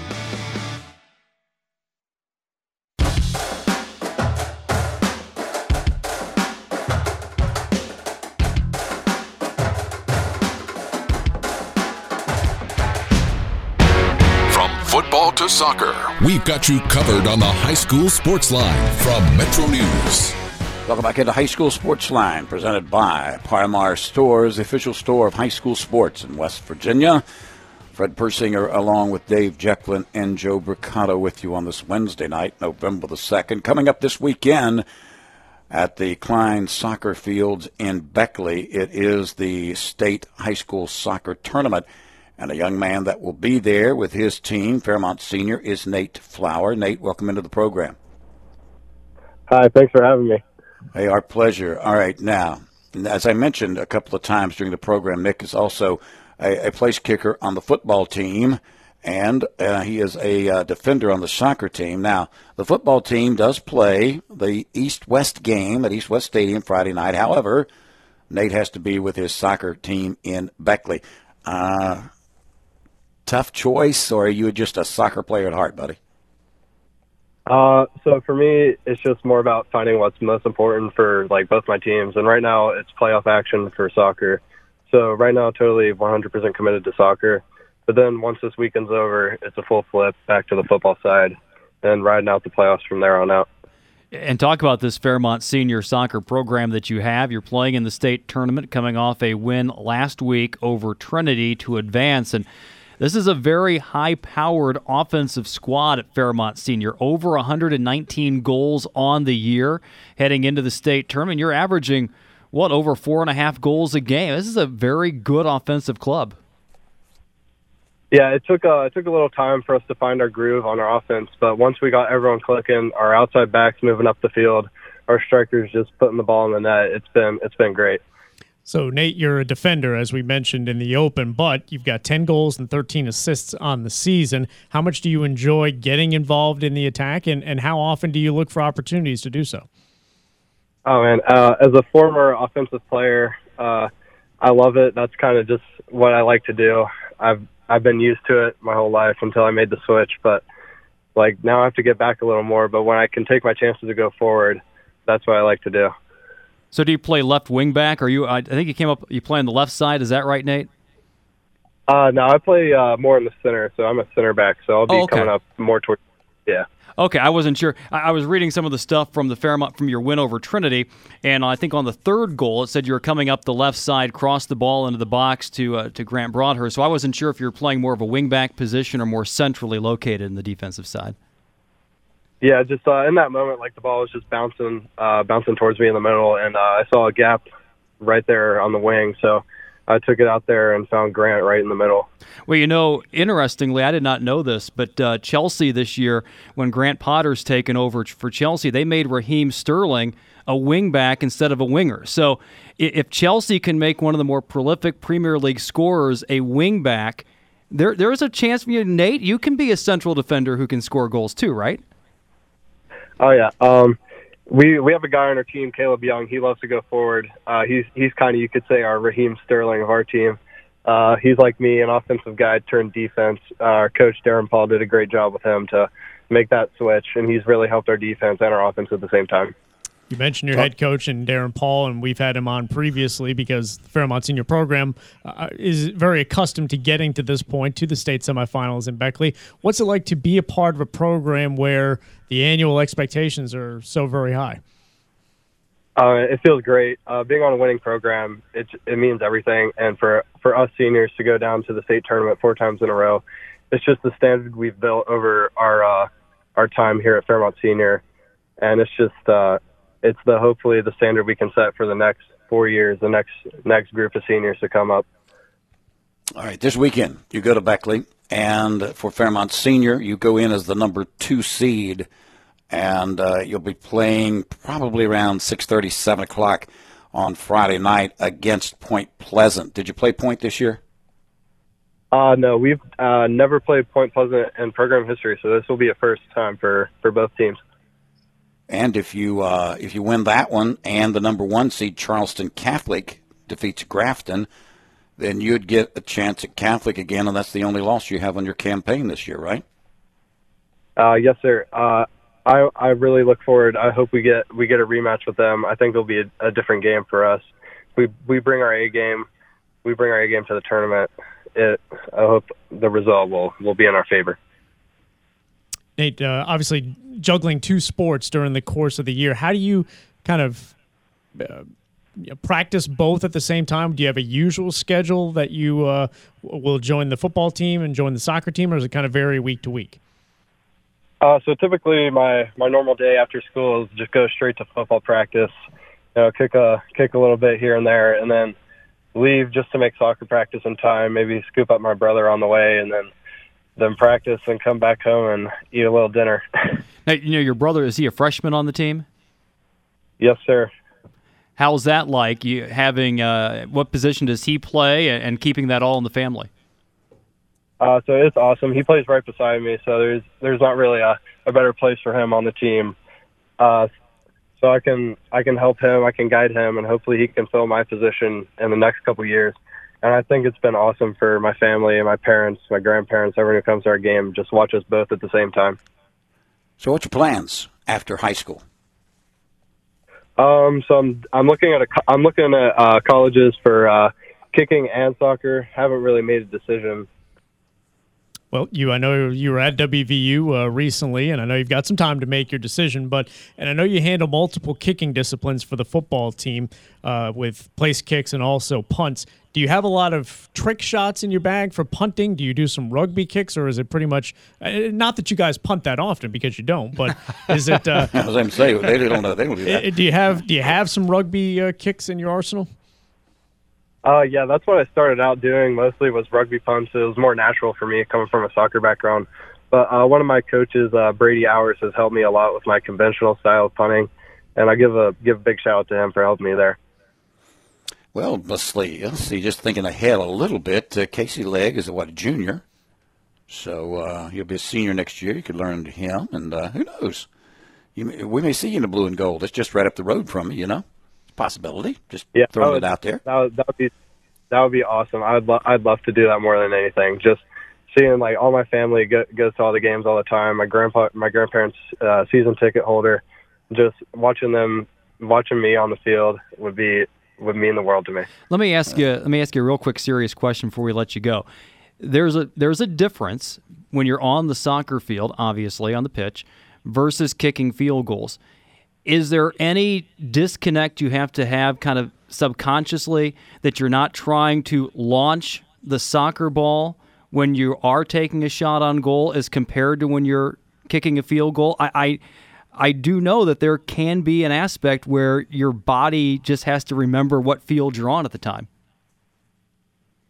Soccer. We've got you covered on the high school sports line from Metro News.
Welcome back into High School Sports Line, presented by Parmar Stores, the official store of high school sports in West Virginia. Fred Persinger, along with Dave Jecklin and Joe Brocato, with you on this Wednesday night, November the 2nd. Coming up this weekend at the Cline Soccer Fields in Beckley, it is the state high school soccer tournament. And a young man that will be there with his team, Fairmont Senior, is Nate Flower. Nate, welcome into the program.
Hi, thanks for having me.
Hey, our pleasure. All right, now, as I mentioned a couple of times during the program, Nick is also a, a place kicker on the football team, and uh, he is a uh, defender on the soccer team. Now, the football team does play the East West game at East West Stadium Friday night. However, Nate has to be with his soccer team in Beckley. Uh, tough choice, or are you just a soccer player at heart, buddy?
Uh, so for me, it's just more about finding what's most important for like both my teams. And right now, it's playoff action for soccer. So right now, totally 100% committed to soccer. But then once this weekend's over, it's a full flip back to the football side and riding out the playoffs from there on out.
And talk about this Fairmont senior soccer program that you have. You're playing in the state tournament, coming off a win last week over Trinity to advance. And this is a very high powered offensive squad at Fairmont Senior. Over 119 goals on the year heading into the state tournament. You're averaging, what, over four and a half goals a game. This is a very good offensive club.
Yeah, it took uh, it took a little time for us to find our groove on our offense, but once we got everyone clicking, our outside backs moving up the field, our strikers just putting the ball in the net, it's been it's been great.
So, Nate, you're a defender, as we mentioned in the open, but you've got 10 goals and 13 assists on the season. How much do you enjoy getting involved in the attack, and, and how often do you look for opportunities to do so?
Oh, man. Uh, as a former offensive player, uh, I love it. That's kind of just what I like to do. I've I've been used to it my whole life until I made the switch, but like now I have to get back a little more. But when I can take my chances to go forward, that's what I like to do.
So do you play left wing back? Or you? I think you came up. You play on the left side. Is that right, Nate?
Uh, no, I play uh, more in the center, so I'm a center back. So I'll be
oh, okay.
coming up more towards. Yeah.
Okay, I wasn't sure. I, I was reading some of the stuff from the Fairmont from your win over Trinity, and I think on the third goal it said you were coming up the left side, cross the ball into the box to uh, to Grant Broadhurst. So I wasn't sure if you were playing more of a wingback position or more centrally located in the defensive side.
Yeah, just uh, in that moment, like the ball was just bouncing, uh, bouncing towards me in the middle, and uh, I saw a gap right there on the wing. So I took it out there and found Grant right in the middle.
Well, you know, interestingly, I did not know this, but uh, Chelsea this year, when Graham Potter's taken over for Chelsea, they made Raheem Sterling a wingback instead of a winger. So if Chelsea can make one of the more prolific Premier League scorers a wingback, there there is a chance for you, Nate. You can be a central defender who can score goals too, right?
Oh yeah. Um, we we have a guy on our team, Caleb Young. He loves to go forward. Uh, he's he's kind of you could say our Raheem Sterling of our team. Uh, he's like me, an offensive guy turned defense. Uh, our coach Darren Paul did a great job with him to make that switch, and he's really helped our defense and our offense at the same time.
You mentioned your head coach and Darren Paul, and we've had him on previously because the Fairmont Senior Program uh, is very accustomed to getting to this point, to the state semifinals in Beckley. What's it like to be a part of a program where the annual expectations are so very high?
Uh, it feels great. Uh, being on a winning program, it it means everything. And for for us seniors to go down to the state tournament four times in a row, it's just the standard we've built over our uh, our time here at Fairmont Senior, and it's just uh, it's the hopefully the standard we can set for the next four years, the next next group of seniors to come up.
All right, this weekend you go to Beckley, and for Fairmont Senior, you go in as the number two seed, and uh, you'll be playing probably around six thirty, seven o'clock on Friday night against Point Pleasant. Did you play Point this year?
Uh, no, we've uh, never played Point Pleasant in program history, so this will be a first time for, for both teams.
And if you uh, if you win that one, and the number one seed Charleston Catholic defeats Grafton, then you'd get a chance at Catholic again, and that's the only loss you have on your campaign this year, right?
Uh, yes, sir. Uh, I I really look forward. I hope we get we get a rematch with them. I think it'll be a, a different game for us. We we bring our A game. We bring our A game to the tournament. It, I hope the result will will be in our favor.
Nate, uh, obviously juggling two sports during the course of the year. How do you kind of uh, practice both at the same time? Do you have a usual schedule that you uh, will join the football team and join the soccer team, or does it kind of vary week to week?
Uh, so typically, my my normal day after school is just go straight to football practice. You know, kick a kick a little bit here and there, and then leave just to make soccer practice in time. Maybe scoop up my brother on the way, and then then practice and come back home and eat a little dinner.
Now, you know, your brother is he a freshman on the team?
yes, sir.
How's that like? You having uh, what position does he play, and, and keeping that all in the family?
Uh, so it's awesome. He plays right beside me, so there's there's not really a, a better place for him on the team. Uh, so I can I can help him, I can guide him, and hopefully he can fill my position in the next couple years. And I think it's been awesome for my family and my parents, my grandparents, everyone who comes to our game, just watch us both at the same time.
So, what's your plans after high school?
Um, so I'm I'm looking at a co- I'm looking at uh, colleges for uh, kicking and soccer. Haven't really made a decision.
Well, you, I know you were at WVU uh, recently, and I know you've got some time to make your decision. But and I know you handle multiple kicking disciplines for the football team uh, with place kicks and also punts. Do you have a lot of trick shots in your bag for punting? Do you do some rugby kicks, or is it pretty much uh, not that you guys punt that often because you don't? But is it? Uh,
I was going to say they don't know. They don't do that.
do you have Do you have some rugby uh, kicks in your arsenal?
Uh, yeah, that's what I started out doing. Mostly was rugby punts. It was more natural for me coming from a soccer background. But uh, one of my coaches, uh, Brady Hours, has helped me a lot with my conventional style of punting, and I give a give a big shout out to him for helping me there.
Well, see. Let's see. Just thinking ahead a little bit. Uh, Casey Legg is a, what a junior, so uh, he'll be a senior next year. You could learn to him, and uh, who knows? You may, we may see you in the blue and gold. It's just right up the road from you. You know, possibility. Just
Yeah,
throwing
would-
it out there.
That would, that would be that would be awesome. I'd lo- I'd love to do that more than anything. Just seeing like all my family go- goes to all the games all the time. My grandpa, my grandparents, uh, season ticket holder. Just watching them, watching me on the field would be would mean the world to me.
Let me ask you. Let me ask you a real quick, serious question before we let you go. there's a there's a difference when you're on the soccer field, obviously on the pitch, versus kicking field goals. Is there any disconnect you have to have kind of subconsciously that you're not trying to launch the soccer ball when you are taking a shot on goal as compared to when you're kicking a field goal? I, I I do know that there can be an aspect where your body just has to remember what field you're on at the time.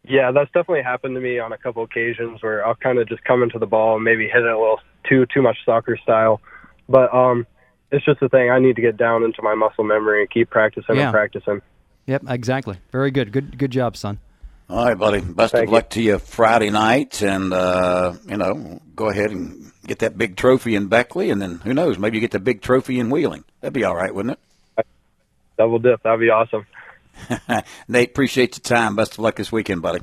Yeah, that's definitely happened to me on a couple occasions where I'll kind of just come into the ball and maybe hit it a little too too much soccer style. But um, it's just a thing I need to get down into my muscle memory and keep practicing
Yeah.
and practicing.
Yep, exactly. Very good. Good good job, son.
All right, buddy. Best
Thank
of
you.
luck to you Friday night, and uh, you know, go ahead and get that big trophy in Beckley, and then who knows, maybe you get the big trophy in Wheeling. That'd be all right, wouldn't it?
Double dip, that'd be awesome.
Nate, appreciate your time. Best of luck this weekend, buddy.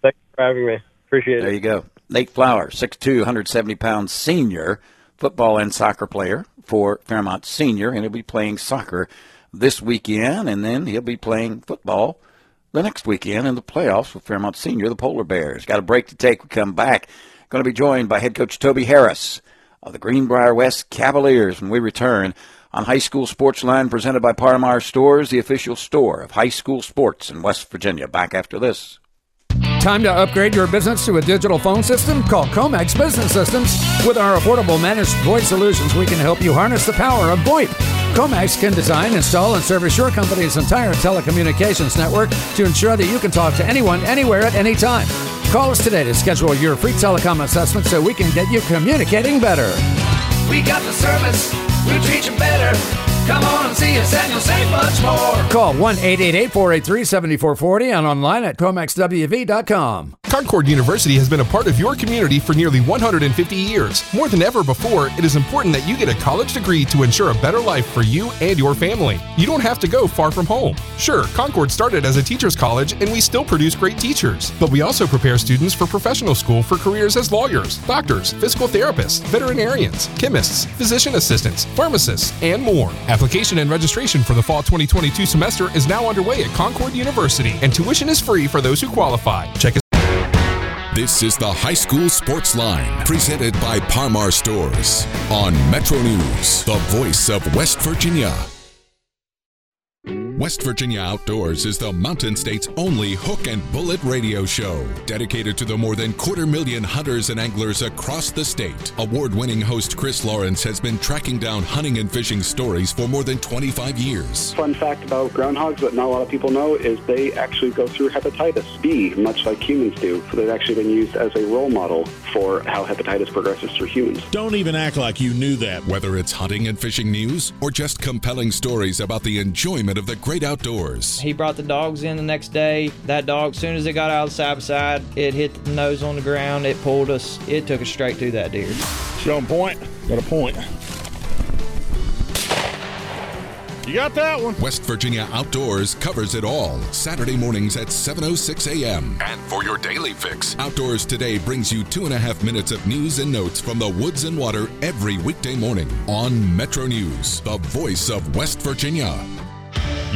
Thanks for having me. Appreciate
There
it.
There you go. Nate Flower, 6'2", 170 pound senior football and soccer player for Fairmont Senior, and he'll be playing soccer this weekend, and then he'll be playing football the next weekend in the playoffs with Fairmont Senior, the Polar Bears. Got a break to take. We come back. Going to be joined by head coach Toby Harris of the Greenbrier West Cavaliers when we return on High School Sports Line presented by Parmar Stores, the official store of high school sports in West Virginia. Back after this.
Time to upgrade your business to a digital phone system? Call Comex Business Systems. With our affordable managed VoIP solutions, we can help you harness the power of VoIP. Comex can design, install, and service your company's entire telecommunications network to ensure that you can talk to anyone, anywhere, at any time. Call us today to schedule your free telecom assessment so we can get you communicating better.
We got the service, we'll treat you better. Come on and see us and you'll save much more.
Call 1 888 483 7440 and online at ComexWV.com.
Concord University has been a part of your community for nearly 150 years. More than ever before, it is important that you get a college degree to ensure a better life for you and your family. You don't have to go far from home. Sure, Concord started as a teacher's college and we still produce great teachers, but we also prepare students for professional school for careers as lawyers, doctors, physical therapists, veterinarians, chemists, physician assistants, pharmacists, and more. Application and registration for the fall 2022 semester is now underway at Concord University, and tuition is free for those who qualify. Check us
This is the High School Sports Line, presented by Parmar Stores on Metro News, the voice of West Virginia. West Virginia Outdoors is the Mountain State's only hook and bullet radio show, dedicated to the more than quarter million hunters and anglers across the state. Award winning host Chris Lawrence has been tracking down hunting and fishing stories for more than 25 years.
Fun fact about groundhogs that not a lot of people know is they actually go through hepatitis B, much like humans do. So they've actually been used as a role model for how hepatitis progresses through humans.
Don't even act like you knew that.
Whether it's hunting and fishing news or just compelling stories about the enjoyment of the great outdoors.
He brought the dogs in the next day. That dog, as soon as it got out of the side by side, it hit the nose on the ground. It pulled us. It took us straight through that deer.
Show 'em point. Got a point. You got that one.
West Virginia Outdoors covers it all. Saturday mornings at 7.06 a.m. And for your daily fix, Outdoors Today brings you two and a half minutes of news and notes from the woods and water every weekday morning on Metro News, the voice of West Virginia.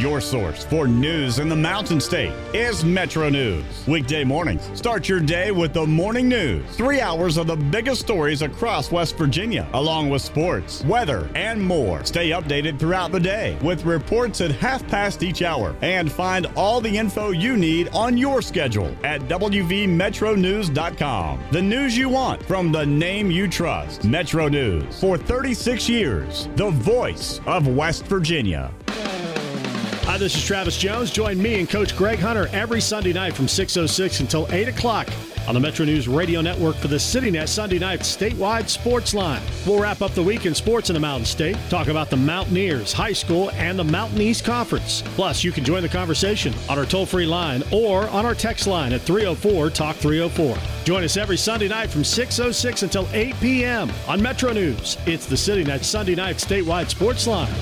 Your source for news in the Mountain State is Metro News. Weekday mornings, start your day with the morning news. Three hours of the biggest stories across West Virginia, along with sports, weather, and more. Stay updated throughout the day with reports at half past each hour and find all the info you need on your schedule at WVMetroNews.com. The news you want from the name you trust. Metro News. For 36 years, the voice of West Virginia.
Hi, this is Travis Jones. Join me and Coach Greg Hunter every Sunday night from 6.06 until 8 o'clock on the Metro News Radio Network for the CityNet Sunday night statewide sports line. We'll wrap up the week in sports in the Mountain State, talk about the Mountaineers, high school, and the Mountain East Conference. Plus, you can join the conversation on our toll free line or on our text line at 304 Talk 304. Join us every Sunday night from 6.06 until 8 p.m. on Metro News. It's the CityNet Sunday night statewide sports line.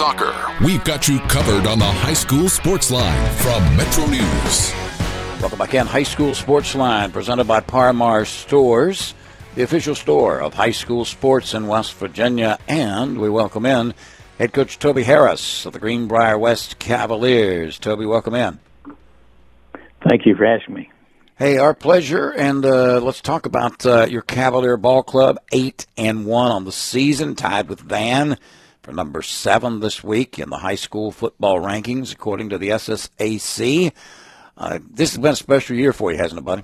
Soccer, we've got you covered on the high school sports line from Metro News.
Welcome back in. High School Sports Line, presented by Parmar Stores, the official store of high school sports in West Virginia. And we welcome in head coach Toby Harris of the Greenbrier West Cavaliers. Toby, welcome in.
Thank you for asking me.
Hey, our pleasure. And uh, let's talk about uh, your Cavalier Ball Club, eight and one on the season, tied with Van for number seven this week in the high school football rankings, according to the SSAC. Uh, this has been a special year for you, hasn't it, buddy?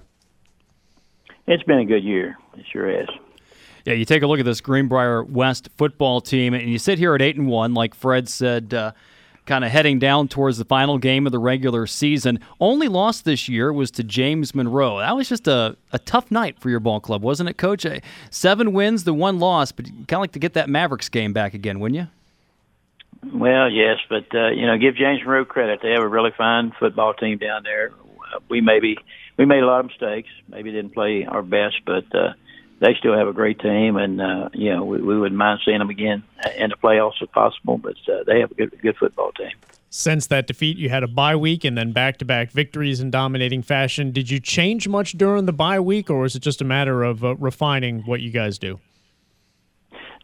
It's been a good year. It sure has.
Yeah, you take a look at this Greenbrier West football team, and you sit here at eight and one, like Fred said, uh, kind of heading down towards the final game of the regular season. Only loss this year was to James Monroe. That was just a, a tough night for your ball club, wasn't it, Coach? Seven wins, the one loss, but kind of like to get that Mavericks game back again, wouldn't you?
Well, yes, but uh, you know, give James Monroe credit. They have a really fine football team down there. We maybe we made a lot of mistakes. Maybe didn't play our best, but uh, they still have a great team, and uh, you know, we, we wouldn't mind seeing them again in the playoffs if possible. But uh, they have a good good football team.
Since that defeat, you had a bye week and then back-to-back victories in dominating fashion. Did you change much during the bye week, or was it just a matter of uh, refining what you guys do?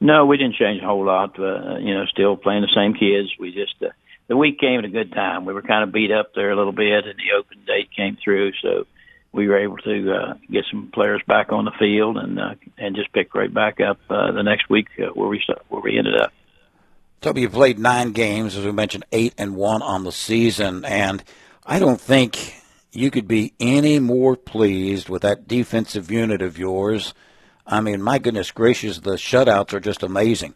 No, we didn't change a whole lot. Uh, you know, still playing the same kids. We just uh, the week came at a good time. We were kind of beat up there a little bit, and the open date came through, so we were able to uh, get some players back on the field and uh, and just pick right back up uh, the next week uh, where we where we ended up.
Toby, you played nine games, as we mentioned, eight and one on the season, and I don't think you could be any more pleased with that defensive unit of yours I mean, my goodness gracious, the shutouts are just amazing.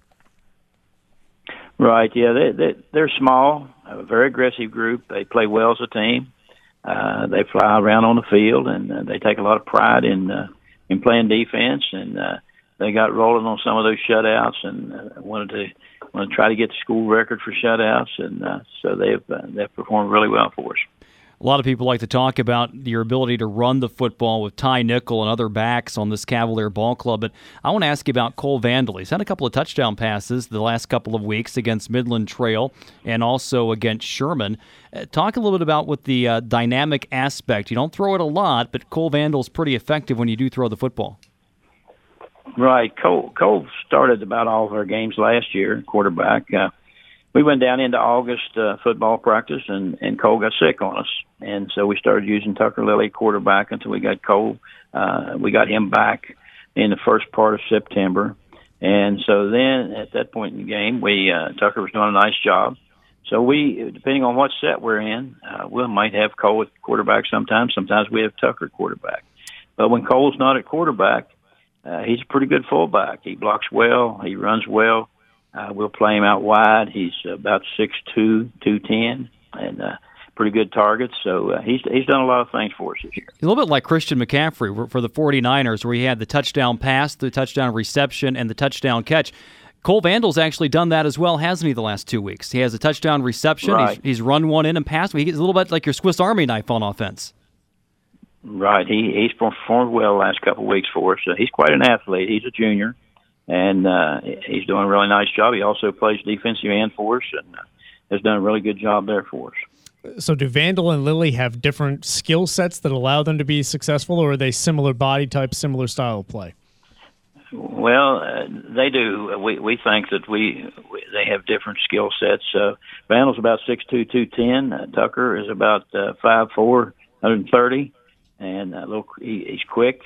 Right. Yeah, they, they they're small, a very aggressive group. They play well as a team. Uh, they fly around on the field, and uh, they take a lot of pride in uh, in playing defense. And uh, they got rolling on some of those shutouts, and uh, wanted to want to try to get the school record for shutouts. And uh, so they've uh, they've performed really well for us.
A lot of people like to talk about your ability to run the football with Ty Nickel and other backs on this Cavalier ball club, but I want to ask you about Cole Vandal. He's had a couple of touchdown passes the last couple of weeks against Midland Trail and also against Sherman. Uh, talk a little bit about what the uh, dynamic aspect. You don't throw it a lot, but Cole Vandal's pretty effective when you do throw the football.
Right. Cole, Cole started about all of our games last year, quarterback. Uh, we went down into August uh, football practice, and and Cole got sick on us, and so we started using Tucker Lilly quarterback until we got Cole. Uh, we got him back in the first part of September, and so then at that point in the game, we uh, Tucker was doing a nice job. So we, depending on what set we're in, uh, we might have Cole at quarterback sometimes. Sometimes we have Tucker quarterback. But when Cole's not at quarterback, uh, he's a pretty good fullback. He blocks well. He runs well. Uh, we'll play him out wide. He's about six two, two ten, and uh, pretty good targets. So uh, he's he's done a lot of things for us this year.
A little bit like Christian McCaffrey for the 49ers, where he had the touchdown pass, the touchdown reception, and the touchdown catch. Cole Vandal's actually done that as well, hasn't he? The last two weeks, he has a touchdown reception.
Right.
He's, he's run one in and passed. He's a little bit like your Swiss Army knife on offense.
Right. He he's performed well the last couple of weeks for us. Uh, he's quite an athlete. He's a junior and uh, he's doing a really nice job. He also plays defensive end for us and uh, has done a really good job there for us.
So, do Vandal and Lilly have different skill sets that allow them to be successful, or are they similar body type, similar style of play?
Well, uh, they do. We we think that we, we they have different skill sets. Uh, Vandal's about six two, two ten. Uh, Tucker is about uh, five four, hundred and thirty, and uh, little he, he's quick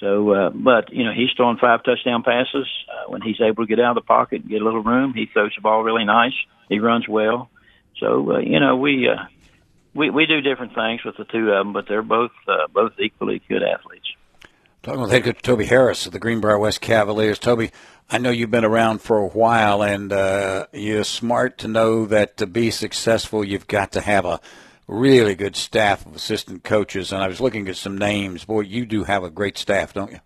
so, uh, but you know, he's throwing five touchdown passes uh, when he's able to get out of the pocket and get a little room. He throws the ball really nice. He runs well. So, uh, you know, we uh, we we do different things with the two of them, but they're both uh, both equally good athletes.
Talking with head coach Toby Harris of the Greenbrier West Cavaliers. Toby, I know you've been around for a while, and uh, you're smart to know that to be successful, you've got to have a really good staff of assistant coaches, and I was looking at some names. Boy, you do have a great staff, don't you?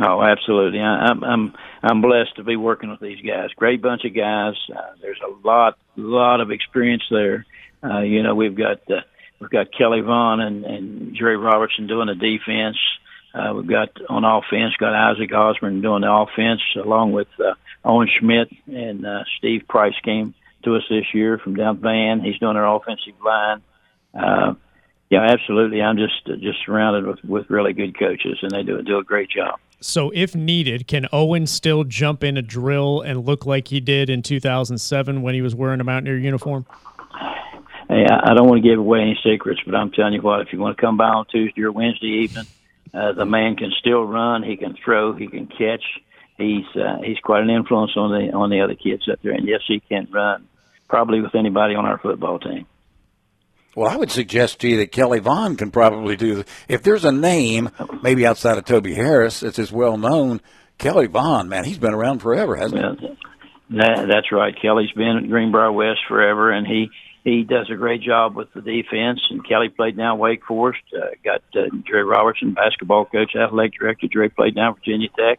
Oh, absolutely. I, I'm I'm I'm blessed to be working with these guys. Great bunch of guys. Uh, there's a lot lot of experience there. Uh, you know, we've got uh, we've got Kelly Vaughn and, and Jerry Robertson doing the defense. Uh, we've got on offense got Isaac Osborne doing the offense along with uh, Owen Schmidt and uh, Steve Price came to us this year from down Van. He's doing our offensive line. Uh, yeah, absolutely. I'm just just surrounded with with really good coaches, and they do do a great job.
So, if needed, can Owen still jump in a drill and look like he did in 2007 when he was wearing a Mountaineer uniform?
Hey, I don't want to give away any secrets, but I'm telling you what, if you want to come by on Tuesday or Wednesday evening, uh, the man can still run, he can throw, he can catch. He's uh, he's quite an influence on the on the other kids up there, and yes, he can run probably with anybody on our football team.
Well, I would suggest to you that Kelly Vaughn can probably do. If there's a name, maybe outside of Toby Harris, that's as well known. Kelly Vaughn, man, he's been around forever, hasn't
he? That, that's right. Kelly's been at Greenbrier West forever, and he he does a great job with the defense. And Kelly played down Wake Forest. Uh, got uh, Jerry Robertson, basketball coach, athletic director. Jerry played down Virginia Tech.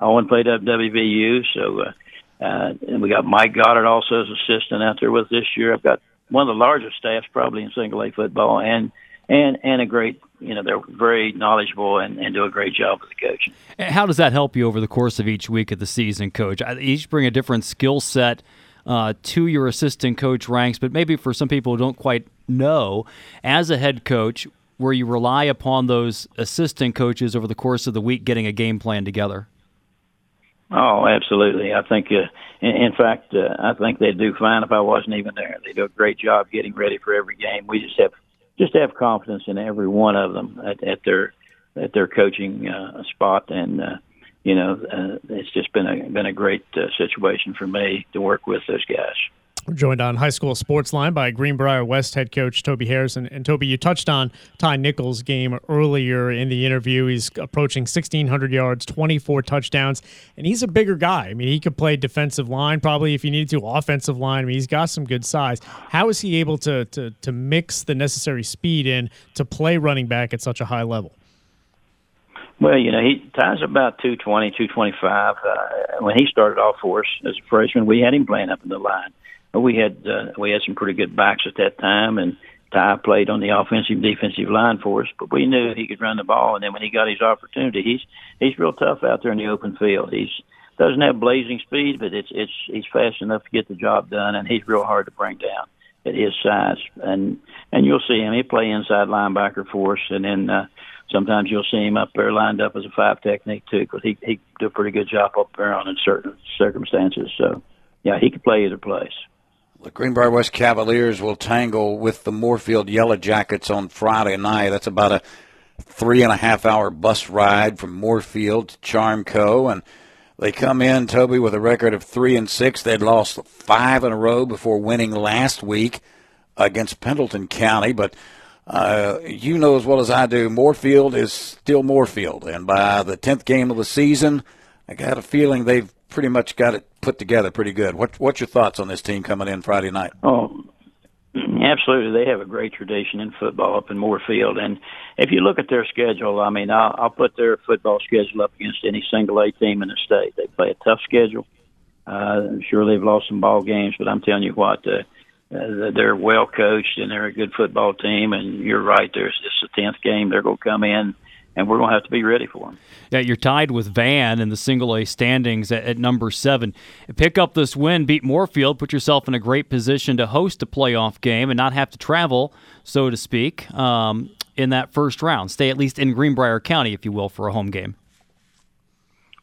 Owen played up WVU. So, uh, uh, and we got Mike Goddard also as assistant out there with this year. I've got one of the largest staffs probably in single A football, and and and a great you know they're very knowledgeable and, and do a great job with the coaching.
How does that help you over the course of each week of the season, Coach? Each bring a different skill set uh, to your assistant coach ranks, but maybe for some people who don't quite know, as a head coach, where you rely upon those assistant coaches over the course of the week getting a game plan together.
Oh, absolutely. I think, uh, in, in fact, uh, I think they'd do fine if I wasn't even there. They do a great job getting ready for every game. We just have just have confidence in every one of them at, at their at their coaching uh, spot, and uh, you know, uh, it's just been a been a great uh, situation for me to work with those guys.
We're joined on High School Sports Line by Greenbrier West head coach Toby Harrison. And Toby, you touched on Ty Nichols' game earlier in the interview. He's approaching 1,600 yards, 24 touchdowns, and he's a bigger guy. I mean, he could play defensive line, probably if you needed to, offensive line. I mean, he's got some good size. How is he able to to to mix the necessary speed in to play running back at such a high level?
Well, you know, he ties about 220, 225. Uh, when he started off for us as a freshman, we had him playing up in the line. We had uh, we had some pretty good backs at that time, and Ty played on the offensive defensive line for us. But we knew he could run the ball, and then when he got his opportunity, he's he's real tough out there in the open field. He's doesn't have blazing speed, but it's it's he's fast enough to get the job done, and he's real hard to bring down at his size. And and you'll see him. He play inside linebacker for us, and then. uh sometimes you'll see him up there lined up as a five technique too, because he he do a pretty good job up there on in certain circumstances. So, yeah, he could play either place.
The Greenbrier West Cavaliers will tangle with the Moorefield Yellow Jackets on Friday night. That's about a three and a half hour bus ride from Moorefield to Charmco, and they come in Toby with a record of three and six. They'd lost five in a row before winning last week against Pendleton County, but uh, you know as well as I do, Moorefield is still Moorfield, and by the tenth game of the season, I got a feeling they've pretty much got it put together pretty good. What, what's your thoughts on this team coming in Friday night?
Oh, absolutely. They have a great tradition in football up in Moorefield, and if you look at their schedule, I mean, I'll, I'll put their football schedule up against any single A team in the state. They play a tough schedule. Uh, I'm sure they've lost some ball games, but I'm telling you what. Uh, uh, they're well coached and they're a good football team. And you're right, there's this the tenth game. They're going to come in, and we're going to have to be ready for them.
Yeah, you're tied with Van in the single A standings at, at, number seven. Pick up this win, beat Moorefield, put yourself in a great position to host a playoff game and not have to travel, so to speak, um, in that first round. Stay at least in Greenbrier County, if you will, for a home game.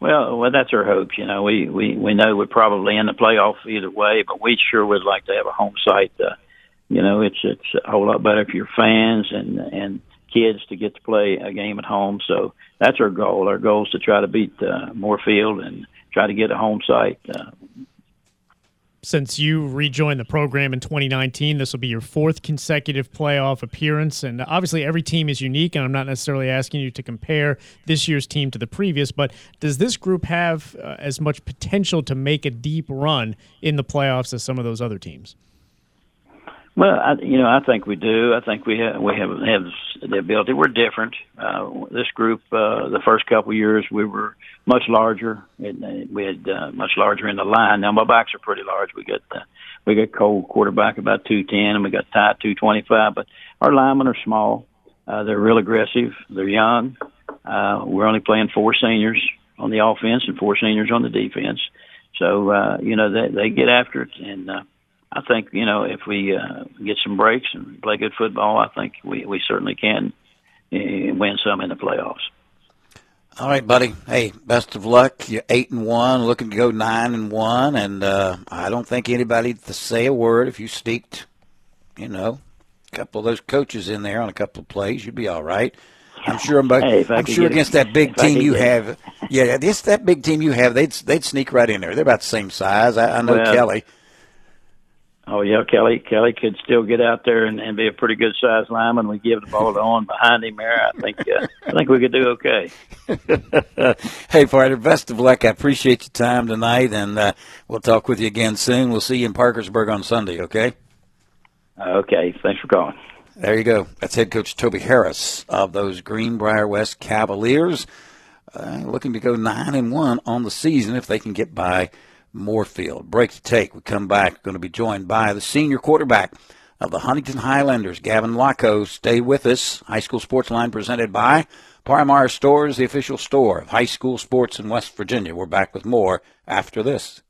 Well, well, that's our hope. You know, we we we know we're probably in the playoff either way, but we sure would like to have a home site. Uh, you know, it's it's a whole lot better for your fans and and kids to get to play a game at home. So that's our goal. Our goal is to try to beat uh, Moorefield and try to get a home site. Uh,
since you rejoined the program in 2019. This will be your fourth consecutive playoff appearance. And obviously, every team is unique, and I'm not necessarily asking you to compare this year's team to the previous, but does this group have uh, as much potential to make a deep run in the playoffs as some of those other teams?
Well, I, you know, I think we do. I think we have we have have the ability. We're different. Uh, this group, uh, the first couple of years, we were much larger. And we had uh, much larger in the line. Now my backs are pretty large. We got uh, we got Cole quarterback about two ten, and we got Ty two twenty five. But our linemen are small. Uh, they're real aggressive. They're young. Uh, we're only playing four seniors on the offense and four seniors on the defense. So uh, you know they they get after it and. Uh, I think you know if we uh, get some breaks and play good football, I think we we certainly can uh, win some in the playoffs.
All right, buddy. Hey, best of luck. You're eight and one, looking to go nine and one, and uh, I don't think anybody to say a word. If you sneaked, you know, a couple of those coaches in there on a couple of plays, you'd be all right. I'm sure.
Hey,
I'm sure against that big team you have, yeah, this that big team you have, they'd they'd sneak right in there. They're about the same size. I, I know
well,
Kelly.
Oh yeah, Kelly. Kelly could still get out there and, and be a pretty good sized lineman. We give the ball to on behind him there. I think uh, I think we could do okay.
hey, partner, best of luck. I appreciate your time tonight, and uh, we'll talk with you again soon. We'll see you in Parkersburg on Sunday. Okay.
Okay. Thanks for calling.
There you go. That's head coach Toby Harris of those Greenbrier West Cavaliers, uh, looking to go nine and one on the season if they can get by Moorefield. Break to take. We come back. Going to be joined by the senior quarterback of the Huntington Highlanders, Gavin Lochow. Stay with us. High School Sports Line presented by Par Mar Stores, the official store of high school sports in West Virginia. We're back with more after this.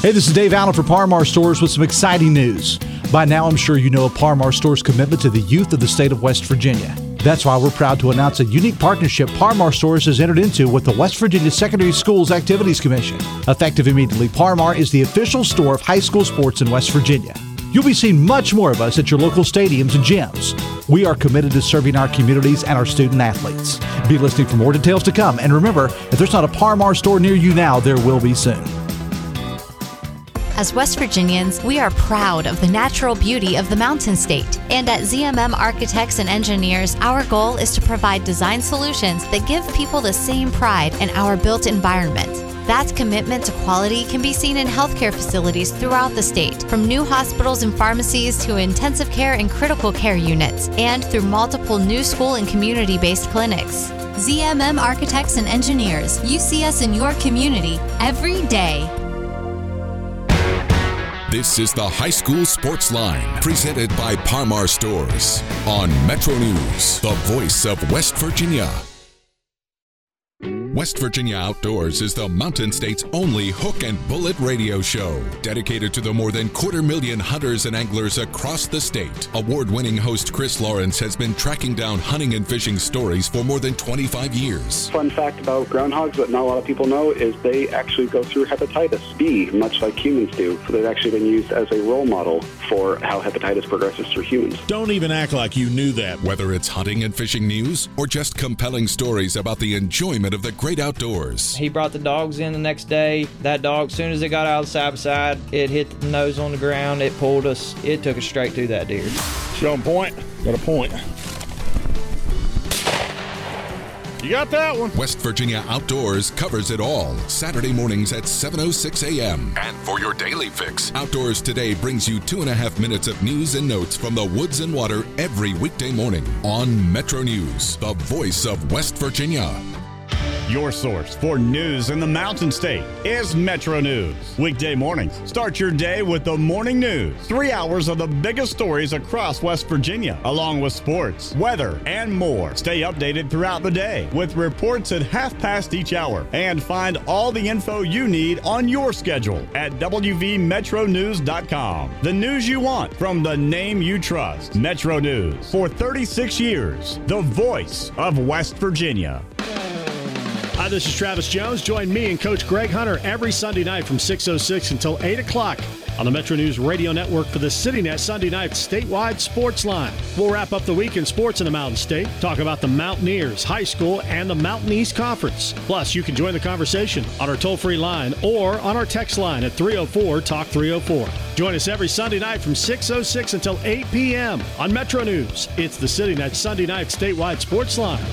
Hey, this is Dave Allen for Par Mar Stores with some exciting news. By now, I'm sure you know of Par Mar Stores' commitment to the youth of the state of West Virginia. That's why we're proud to announce a unique partnership Par Mar Stores has entered into with the West Virginia Secondary Schools Activities Commission. Effective immediately, Par Mar is the official store of high school sports in West Virginia. You'll be seeing much more of us at your local stadiums and gyms. We are committed to serving our communities and our student athletes. Be listening for more details to come. And remember, if there's not a Par Mar store near you now, there will be soon.
As West Virginians, we are proud of the natural beauty of the Mountain State. And at ZMM Architects and Engineers, our goal is to provide design solutions that give people the same pride in our built environment. That commitment to quality can be seen in healthcare facilities throughout the state, from new hospitals and pharmacies to intensive care and critical care units, and through multiple new school and community based clinics. ZMM Architects and Engineers, you see us in your community every day.
This is the High School Sports Line, presented by Par Mar Stores on Metro News, the voice of West Virginia. West Virginia Outdoors is the Mountain State's only hook and bullet radio show, dedicated to the more than quarter million hunters and anglers across the state. Award winning host Chris Lawrence has been tracking down hunting and fishing stories for more than 25 years.
Fun fact about groundhogs that not a lot of people know is they actually go through hepatitis B, much like humans do. They've actually been used as a role model for how hepatitis progresses through humans.
Don't even act like you knew that.
Whether it's hunting and fishing news or just compelling stories about the enjoyment of the great outdoors.
He brought the dogs in the next day. That dog, as soon as it got out of side by side, it hit the nose on the ground. It pulled us. It took us straight to that deer.
Show him point. Got a point. You got that one.
West Virginia Outdoors covers it all. Saturday mornings at 7.06 a.m. And for your daily fix, Outdoors Today brings you two and a half minutes of news and notes from the woods and water every weekday morning on Metro News, the voice of West Virginia.
Your source for news in the Mountain State is Metro News. Weekday mornings, start your day with the morning news. Three hours of the biggest stories across West Virginia, along with sports, weather, and more. Stay updated throughout the day with reports at half past each hour and find all the info you need on your schedule at WVMetroNews.com. The news you want from the name you trust. Metro News. For 36 years, the voice of West Virginia.
Hi, this is Travis Jones. Join me and Coach Greg Hunter every Sunday night from 6.06 until 8 o'clock on the Metro News Radio Network for the CityNet Sunday night statewide sports line. We'll wrap up the week in sports in the Mountain State, talk about the Mountaineers, high school, and the Mountain East Conference. Plus, you can join the conversation on our toll free line or on our text line at 304 Talk 304. Join us every Sunday night from 6.06 until 8 p.m. on Metro News. It's the CityNet Sunday night statewide sports line.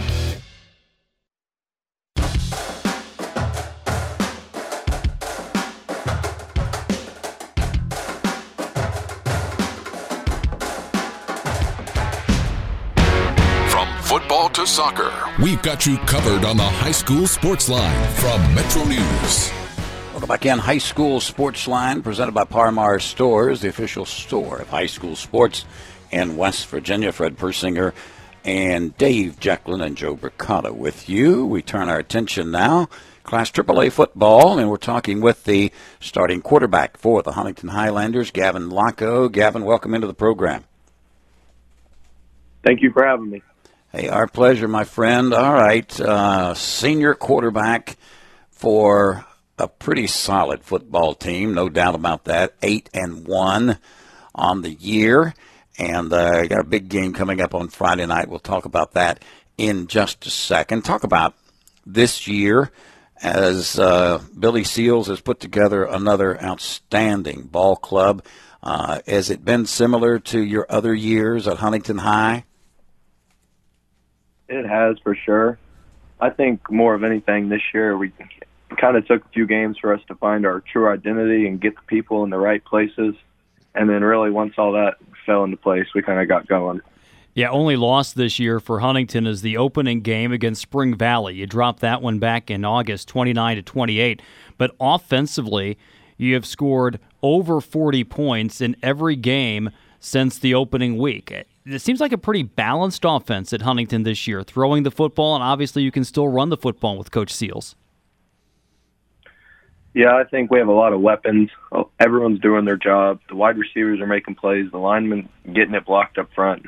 Soccer. We've got you covered on the high school sports line from Metro News.
Welcome back in High School Sports Line, presented by Par Mar Stores, the official store of high school sports in West Virginia. Fred Persinger and Dave Jacklin and Joe Brocato with you. We turn our attention now Class AAA football, and we're talking with the starting quarterback for the Huntington Highlanders, Gavin Lochow. Gavin, welcome into the program.
Thank you for having me.
Hey, our pleasure, my friend. All right, uh, senior quarterback for a pretty solid football team, no doubt about that. Eight and one on the year, and uh, got a big game coming up on Friday night. We'll talk about that in just a second. Talk about this year as uh, Billy Seals has put together another outstanding ball club. Uh, has it been similar to your other years at Huntington High?
It has for sure. I think more of anything this year, we kind of took a few games for us to find our true identity and get the people in the right places. And then, really, once all that fell into place, we kind of got going.
Yeah, only loss this year for Huntington is the opening game against Spring Valley. You dropped that one back in August, 29 to 28. But offensively, you have scored over 40 points in every game since the opening week. It seems like a pretty balanced offense at Huntington this year, throwing the football, and obviously you can still run the football with Coach Seals.
Yeah, I think we have a lot of weapons. Oh, everyone's doing their job. The wide receivers are making plays. The linemen getting it blocked up front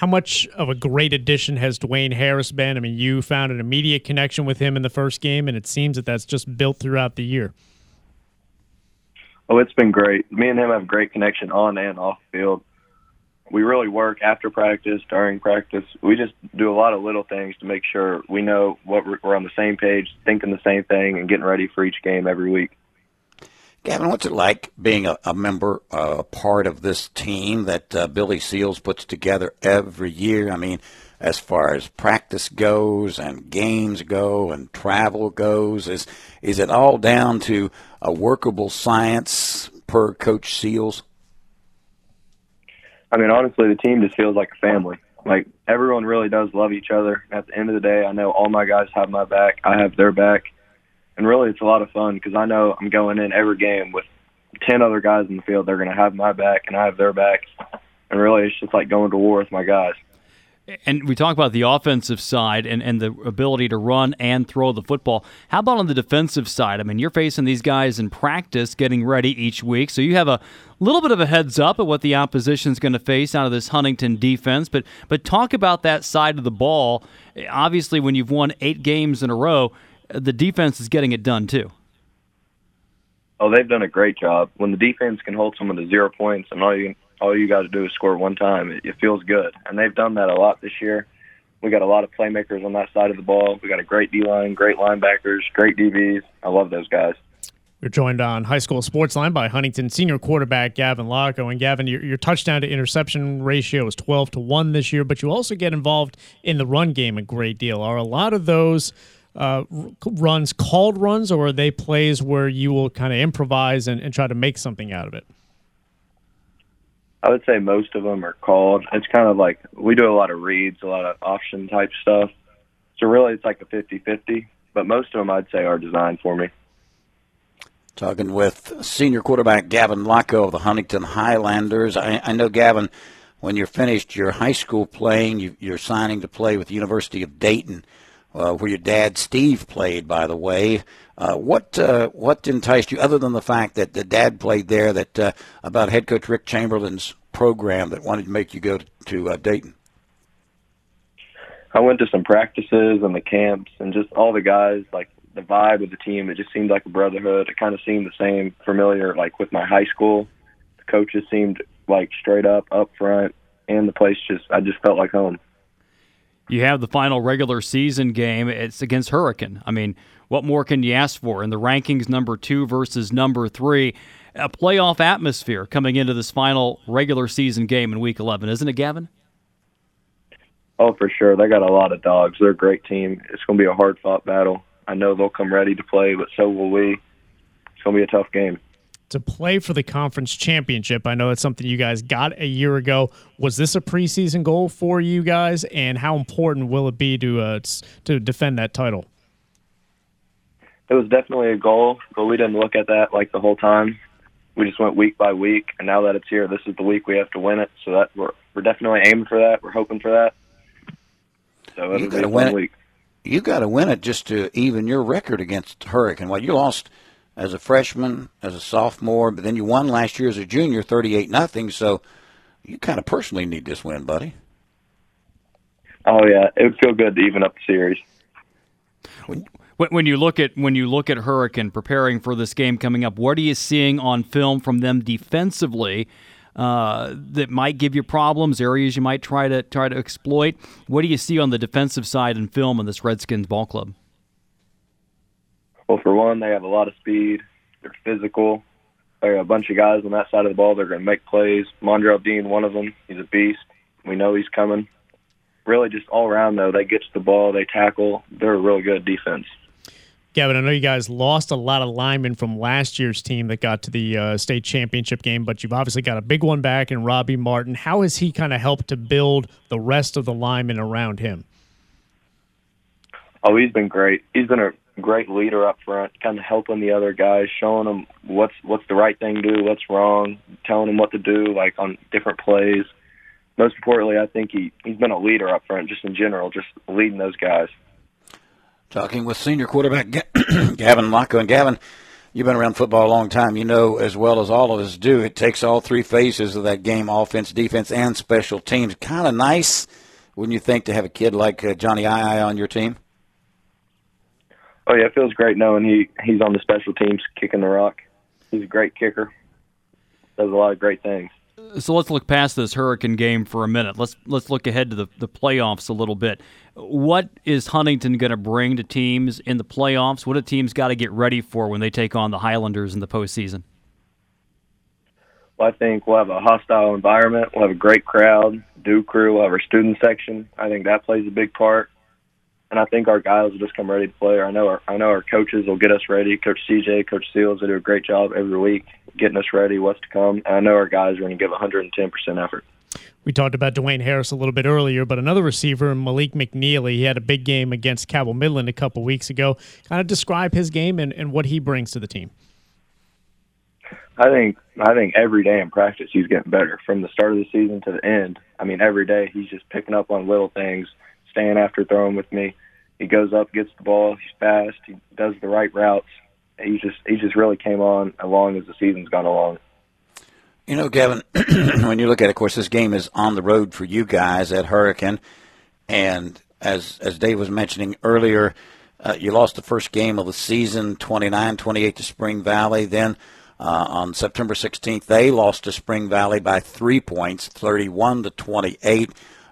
how much of a great addition has Dwayne Harris been? I mean, you found an immediate connection with him in the first game, and it seems that that's just built throughout the year.
Oh, it's been great. Me and him have a great connection on and off field. We really work after practice, during practice. We just do a lot of little things to make sure we know what we're on the same page, thinking the same thing, and getting ready for each game every week.
Gavin, what's it like being a, a member, uh, a part of this team that uh, Billy Seals puts together every year? I mean, as far as practice goes and games go and travel goes, is is it all down to a workable science per Coach Seals?
I mean, honestly, the team just feels like a family. Like everyone really does love each other. At the end of the day, I know all my guys have my back. I have their back and really it's a lot of fun because I know I'm going in every game with ten other guys in the field. They're going to have my back, and I have their back, and really it's just like going to war with my guys.
And we talk about the offensive side and, and the ability to run and throw the football. How about on the defensive side? I mean, you're facing these guys in practice, getting ready each week, so you have a little bit of a heads up at what the opposition is going to face out of this Huntington defense. But but talk about that side of the ball. Obviously, when you've won eight games in a row, the defense is getting it done too.
Oh, they've done a great job. When the defense can hold someone to zero points, and all you all you got to do is score one time, it, it feels good. And they've done that a lot this year. We got a lot of playmakers on that side of the ball. We got a great D line, great linebackers, great DBs. I love those guys.
We're joined on High School Sports Line by Huntington senior quarterback Gavin Lochow. And Gavin, your, your, touchdown to interception ratio is 12 to 1 this year, but you also get involved in the run game a great deal. Are a lot of those uh, runs called runs, or are they plays where you will kind of improvise and, and try to make something out of it?
I would say most of them are called. It's kind of like we do a lot of reads, a lot of option type stuff. So really, it's like a 50-50. But most of them, I'd say, are designed for me.
Talking with senior quarterback Gavin Lochow of the Huntington Highlanders. I, I know, Gavin, when you're finished your high school playing, you, you're signing to play with the University of Dayton uh, where your dad Steve played, by the way. Uh, what uh, what enticed you, other than the fact that the dad played there, that uh, about head coach Rick Chamberlain's program that wanted to make you go to, uh, Dayton?
I went to some practices and the camps, and just all the guys, like the vibe of the team. It just seemed like a brotherhood. It kind of seemed the same, familiar, like with my high school. The coaches seemed like straight up, up front, and the place just I just felt like home
you have the final regular season game. It's against Hurricane. I mean, what more can you ask for? In the rankings, number two versus number three, a playoff atmosphere coming into this final regular season game in Week 11, isn't it, Gavin?
Oh, for sure. They got a lot of dogs. They're a great team. It's going to be a hard fought battle. I know they'll come ready to play, but so will we. It's going to be a tough game
to play for the conference championship. I know it's something you guys got a year ago. Was this a preseason goal for you guys, and how important will it be to uh, to defend that title?
It was definitely a goal, but we didn't look at that like the whole time. We just went week by week, and now that it's here, this is the week we have to win it. So that we're we're definitely aiming for that. We're hoping for that. So it'll
You
be a
gotta win it.
week.
You got to win it just to even your record against Hurricane. Well, you lost as a freshman, as a sophomore, but then you won last year as a junior, thirty-eight nothing. So you kind of personally need this win, buddy.
Oh yeah, it would feel good to even up the series.
When, when you look at when you look at Hurricane preparing for this game coming up, what are you seeing on film from them defensively uh, that might give you problems? Areas you might try to try to exploit. What do you see on the defensive side in film in this Redskins ball club?
Well, for one, they have a lot of speed. They're physical. They're a bunch of guys on that side of the ball. They're going to make plays. Mondrell Dean, one of them. He's a beast. We know he's coming. Really, just all around though, they get to the ball, they tackle. They're a really good defense.
Gavin, I know you guys lost a lot of linemen from last year's team that got to the uh, state championship game, but you've obviously got a big one back in Robbie Martin. How has he kind of helped to build the rest of the linemen around him?
Oh, he's been great. He's been a great leader up front, kind of helping the other guys, showing them what's what's the right thing to do, what's wrong, telling them what to do, like on different plays. Most importantly, I think he he's been a leader up front, just in general, just leading those guys.
Talking with senior quarterback Gavin Lochow. And Gavin, you've been around football a long time. You know as well as all of us do, it takes all three phases of that game offense, defense, and special teams. Kind of nice, wouldn't you think, to have a kid like uh, Johnny I on your team?
Oh yeah, it feels great knowing he he's on the special teams kicking the rock. He's a great kicker. Does a lot of great things.
So let's look past this Hurricane game for a minute. Let's let's look ahead to the, the playoffs a little bit. What is Huntington going to bring to teams in the playoffs? What do teams got to get ready for when they take on the Highlanders in the postseason?
Well, I think we'll have a hostile environment. We'll have a great crowd. Do crew. We'll have our student section. I think that plays a big part. And I think our guys will just come ready to play. I know our I know our coaches will get us ready. Coach CJ, Coach Seals, they do a great job every week getting us ready, what's to come. And I know our guys are going to give 110 percent effort.
We talked about Dwayne Harris a little bit earlier, but another receiver, Malik McNeely, he had a big game against Cabell Midland a couple weeks ago. Kind of describe his game and, and what he brings to the team.
I think I think every day in practice he's getting better from the start of the season to the end. I mean, every day he's just picking up on little things, staying after throwing with me. He goes up, gets the ball. He's fast. He does the right routes. He just he just really came on along as the season's gone along.
You know, Gavin, when you look at it, of course, this game is on the road for you guys at Hurricane. And as as Dave was mentioning earlier, uh, you lost the first game of the season, 29-28 to Spring Valley. Then uh, on September 16th, they lost to Spring Valley by three points, 31 to 28.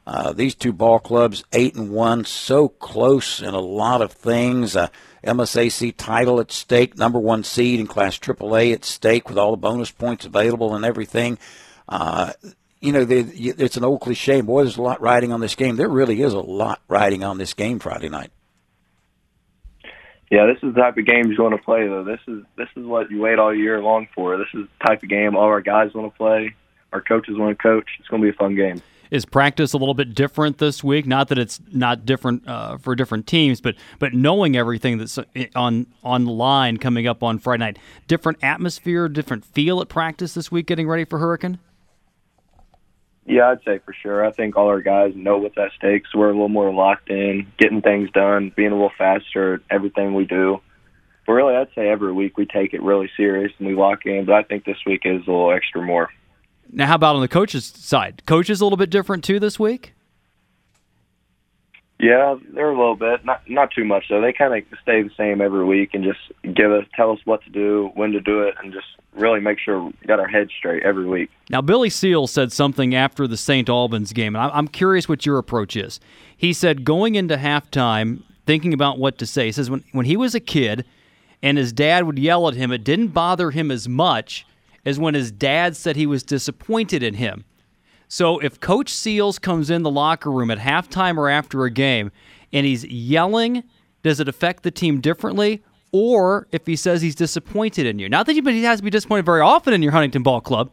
Uh, these two ball clubs, eight and one, so close in a lot of things. Uh, MSAC title at stake, number one seed in Class AAA at stake, with all the bonus points available and everything. Uh, you know, they, it's an old cliche. Boy, there's a lot riding on this game. There really is a lot riding on this game Friday night.
Yeah, this is the type of game you want to play, though. This is this is what you wait all year long for. This is the type of game all our guys want to play. Our coaches want to coach. It's going to be a fun game.
Is practice a little bit different this week? Not that it's not different uh, for different teams, but but knowing everything that's on on the line coming up on Friday night, different atmosphere, different feel at practice this week, getting ready for Hurricane.
Yeah, I'd say for sure. I think all our guys know what's at stake, so we're a little more locked in, getting things done, being a little faster at everything we do. But really, I'd say every week we take it really serious and we lock in. But I think this week is a little extra more.
Now, how about on the coaches' side? Coaches a little bit different too this week.
Yeah, they're a little bit, not not too much though. They kind of stay the same every week and just give us, tell us what to do, when to do it, and just really make sure we got our heads straight every week.
Now, Billy Seal said something after the St. Albans game, and I'm curious what your approach is. He said going into halftime, thinking about what to say. He says when when he was a kid, and his dad would yell at him, it didn't bother him as much as when his dad said he was disappointed in him. So if Coach Seals comes in the locker room at halftime or after a game and he's yelling, does it affect the team differently? Or if he says he's disappointed in you? Not that he has to be disappointed very often in your Huntington Ball Club,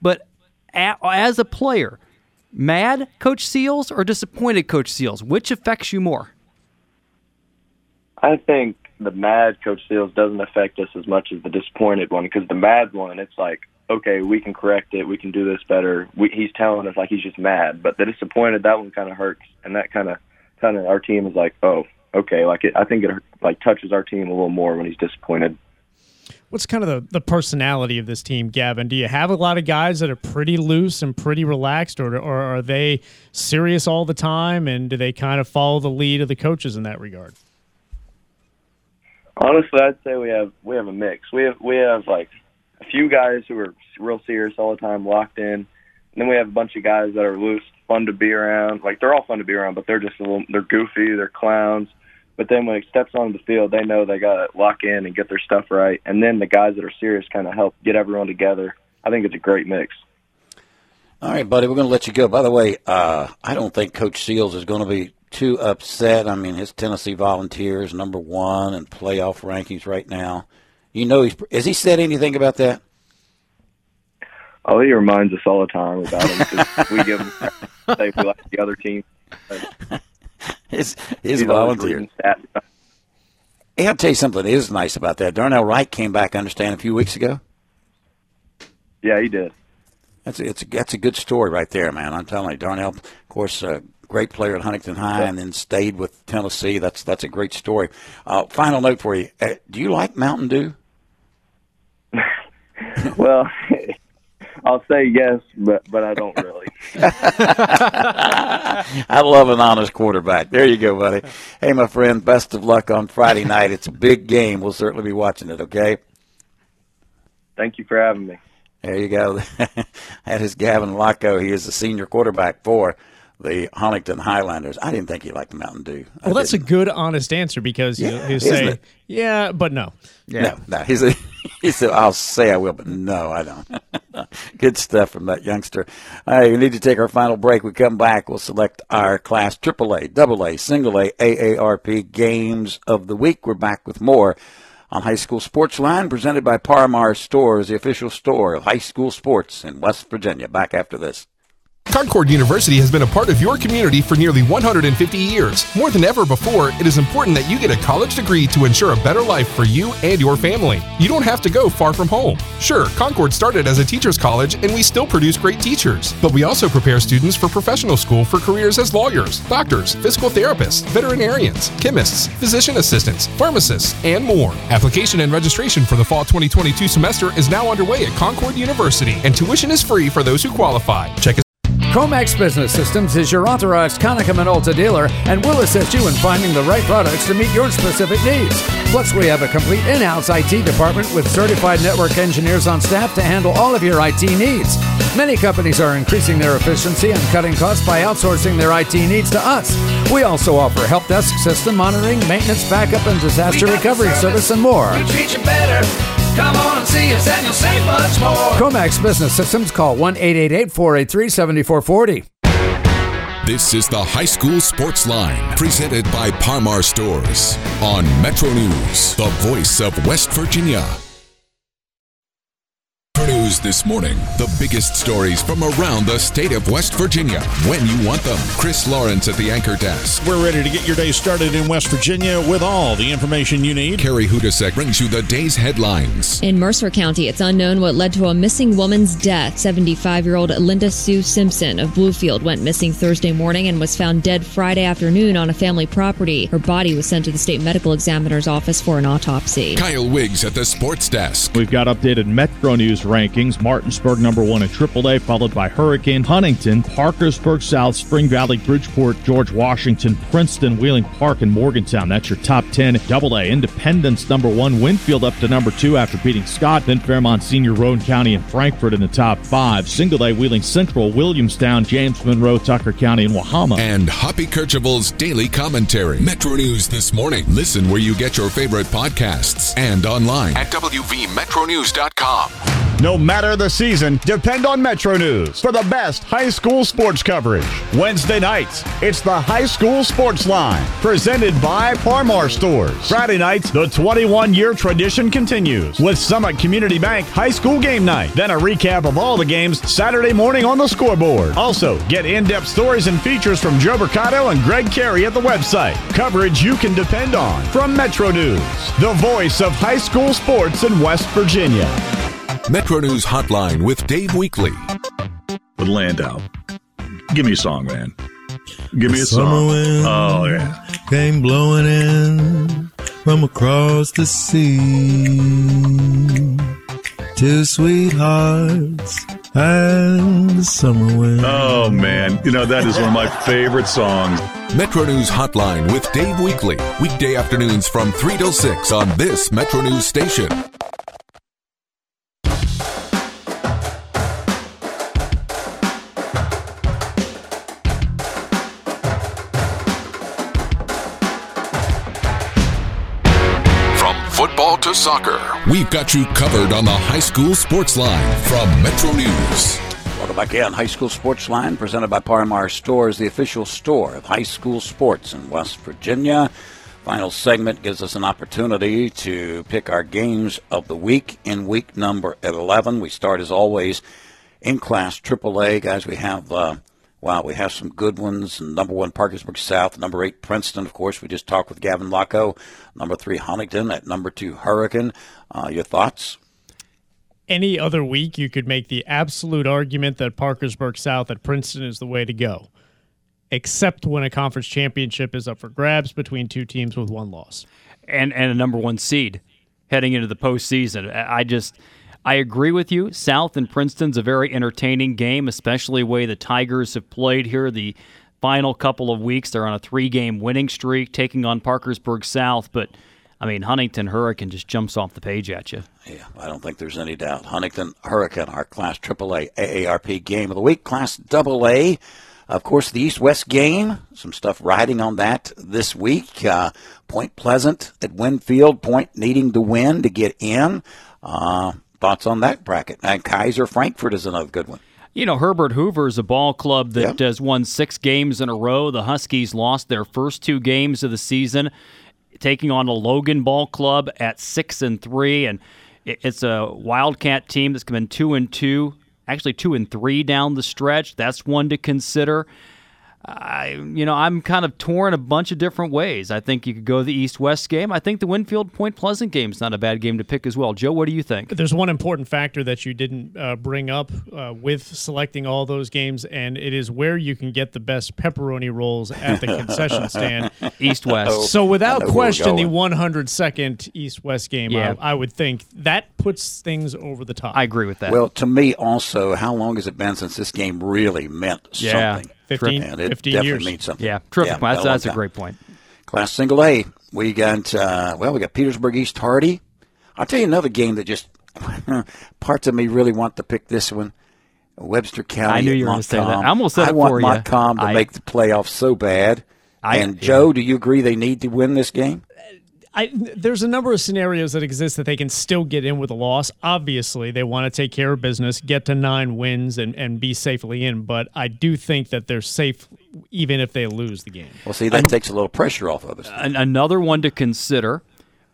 but as a player, mad Coach Seals or disappointed Coach Seals? Which affects you more?
I think the mad Coach Seals doesn't affect us as much as the disappointed one because the mad one, it's like okay, we can correct it, we can do this better. We, he's telling us like he's just mad, but the disappointed that one kind of hurts, and that kind of kind of our team is like, oh, okay, like it, I think it like touches our team a little more when he's disappointed.
What's kind of the, the personality of this team, Gavin? Do you have a lot of guys that are pretty loose and pretty relaxed, or, or are they serious all the time? And do they kind of follow the lead of the coaches in that regard?
Honestly, I'd say we have we have a mix. We have we have like a few guys who are real serious all the time, locked in, and then we have a bunch of guys that are loose, fun to be around. Like they're all fun to be around, but they're just a little they're goofy, they're clowns. But then when it steps onto the field, they know they got to lock in and get their stuff right. And then the guys that are serious kind of help get everyone together. I think it's a great mix.
All right, buddy, we're going to let you go. By the way, uh, I don't think Coach Seals is going to be too upset. I mean, his Tennessee Volunteers number one in playoff rankings right now. You know, he's has he said anything about that?
Oh, he reminds us all the time about him. we give him say we like the other team.
his his volunteer. Hey, I'll tell you something that is nice about that. Darnell Wright came back, I understand, a few weeks ago.
Yeah, he did.
That's a, it's a, that's a good story right there, man. I'm telling you, Darnell, of course, a great player at Huntington High, and then stayed with Tennessee. That's that's a great story. Uh, final note for you: uh, Do you like Mountain Dew?
well, I'll say yes, but but I don't really.
I love an honest quarterback. There you go, buddy. Hey, my friend, best of luck on Friday night. It's a big game. We'll certainly be watching it. Okay.
Thank you for having me.
There you go. that is Gavin Lochow. He is the senior quarterback for the Huntington Highlanders. I didn't think he liked the Mountain Dew.
Well, that's a good, honest answer because
Yeah,
he'll say,
it?
"Yeah, but no."
No, no. He's a, he said, I'll say I will, but no, I don't. Good stuff from that youngster. All right, we need to take our final break. We come back, we'll select our class AAA, AA, single A, AARP games of the week. We're back with more on High School Sports Line, presented by Par Mar Stores, the official store of high school sports in West Virginia. Back after this.
Concord University has been a part of your community for nearly 150 years. More than ever before, it is important that you get a college degree to ensure a better life for you and your family. You don't have to go far from home. Sure, Concord started as a teacher's college and we still produce great teachers, but we also prepare students for professional school for careers as lawyers, doctors, physical therapists, veterinarians, chemists, physician assistants, pharmacists, and more. Application and registration for the fall 2022 semester is now underway at Concord University, and tuition is free for those who qualify. Check
Comex Business Systems is your authorized Konica Minolta dealer and will assist you in finding the right products to meet your specific needs. Plus, we have a complete in-house IT department with certified network engineers on staff to handle all of your IT needs. Many companies are increasing their efficiency and cutting costs by outsourcing their IT needs to us. We also offer help desk system monitoring, maintenance, backup, and disaster recovery service, and more.
We treat you better. Come on and see us and you'll save much more.
Comex Business Systems call 1 888 483 7440.
This is the High School Sports Line, presented by Par Mar Stores on Metro News, the voice of West Virginia. Metro News this morning. The biggest stories from around the state of West Virginia when you want them. Chris Lawrence at the anchor desk.
We're ready to get your day started in West Virginia with all the information you need.
Carrie Hodousek brings you the day's headlines.
In Mercer County, it's unknown what led to a missing woman's death. 75 year old Linda Sue Simpson of Bluefield went missing Thursday morning and was found dead Friday afternoon on a family property. Her body was sent to the state medical examiner's office for an autopsy.
Kyle Wiggs at the sports desk.
We've got updated Metro News rankings. Martinsburg number one in AAA, followed by Hurricane, Huntington, Parkersburg South, Spring Valley, Bridgeport, George Washington, Princeton, Wheeling Park, and Morgantown. That's your top 10. AA, Independence number one, Winfield up to number two after beating Scott, then Fairmont Senior, Roane County, and Frankfort in the top five. Single A, Wheeling Central, Williamstown, James Monroe, Tucker County, and Wahama.
And Hoppy Kercheval's daily commentary. Metro News this morning. Listen where you get your favorite podcasts and online at WVMetroNews.com.
No matter the season, depend on Metro News for the best high school sports coverage. Wednesday nights, it's the High School Sports Line, presented by Par Mar Stores. Friday nights, the 21 year tradition continues with Summit Community Bank High School Game Night. Then a recap of all the games Saturday morning on the scoreboard. Also, get in depth stories and features from Joe Mercado and Greg Carey at the website. Coverage you can depend on from Metro News, the voice of high school sports in West Virginia.
Metro News Hotline with Dave Weekley.
With Landau. Give me a song, man. Give me a
Summer
song.
wind
Oh, yeah.
Came blowing in from across the sea. Two sweethearts and the summer wind.
Oh, man. You know, that is one of my favorite songs.
Metro News Hotline with Dave Weekley. Weekday afternoons from 3 till 6 on this Metro News station. Soccer, we've got you covered on the high school sports line from Metro News.
Welcome back in. High School Sports Line, presented by Par Mar Stores, the official store of high school sports in West Virginia. Final segment gives us an opportunity to pick our games of the week in week number 11. We start, as always, in Class AAA. Guys, we have, uh, wow, we have some good ones. Number one, Parkersburg South. Number eight, Princeton. Of course, we just talked with Gavin Lochow. Number three, Huntington. At number two, Hurricane. Uh, your thoughts?
Any other week, you could make the absolute argument that Parkersburg South at Princeton is the way to go, except when a conference championship is up for grabs between two teams with one loss.
and and a number one seed heading into the postseason. I I just I agree with you. South and Princeton's a very entertaining game, especially the way the Tigers have played here the final couple of weeks. They're on a three game winning streak, taking on Parkersburg South, but I mean Huntington Hurricane just jumps off the page at you.
Yeah, I don't think there's any doubt. Huntington Hurricane, our Class AAA AARP game of the week. Class AA, of course, the East-West game. Some stuff riding on that this week. Uh, Point Pleasant at Winfield. Point needing to win to get in. Uh, thoughts on that bracket? And Keyser Frankfort is another good one.
You know, Herbert Hoover is a ball club that has won six games in a row. The Huskies lost their first two games of the season, taking on a Logan ball club at six and three, and it's a Wildcat team that's come in two and two, actually two and three down the stretch. That's one to consider. I, you know, I'm kind of torn a bunch of different ways. I think you could go the East-West game. I think the Winfield Point Pleasant game is not a bad game to pick as well. Joe, what do you think?
There's one important factor that you didn't uh, bring up uh, with selecting all those games, and it is where you can get the best pepperoni rolls at the concession stand.
East-West.
So without
know where we're
question, the 102nd East-West game,
Yeah.
I, I would think that puts things over the top.
I agree with that.
Well, to me, also, how long has it been since this game really meant
Yeah.
something?
15
and it
15
definitely
years.
means something.
Yeah, terrific.
Yeah,
point.
a
that's a great point.
Class Single A, we got uh, well, we got Petersburg East Hardy. I'll tell you another game that just parts of me really want to pick this one. Webster County.
I knew you were gonna say that. I almost said
I
it
want
for you.
Montcalm to
I-
make the playoffs so bad.
I-
and
yeah.
Joe, do you agree they need to win this game?
I, there's a number of scenarios that exist that they can still get in with a loss. Obviously, they want to take care of business, get to nine wins, and, and be safely in. But I do think that they're safe even if they lose the game.
Well, see, that takes a little pressure off of us.
An- another one to consider.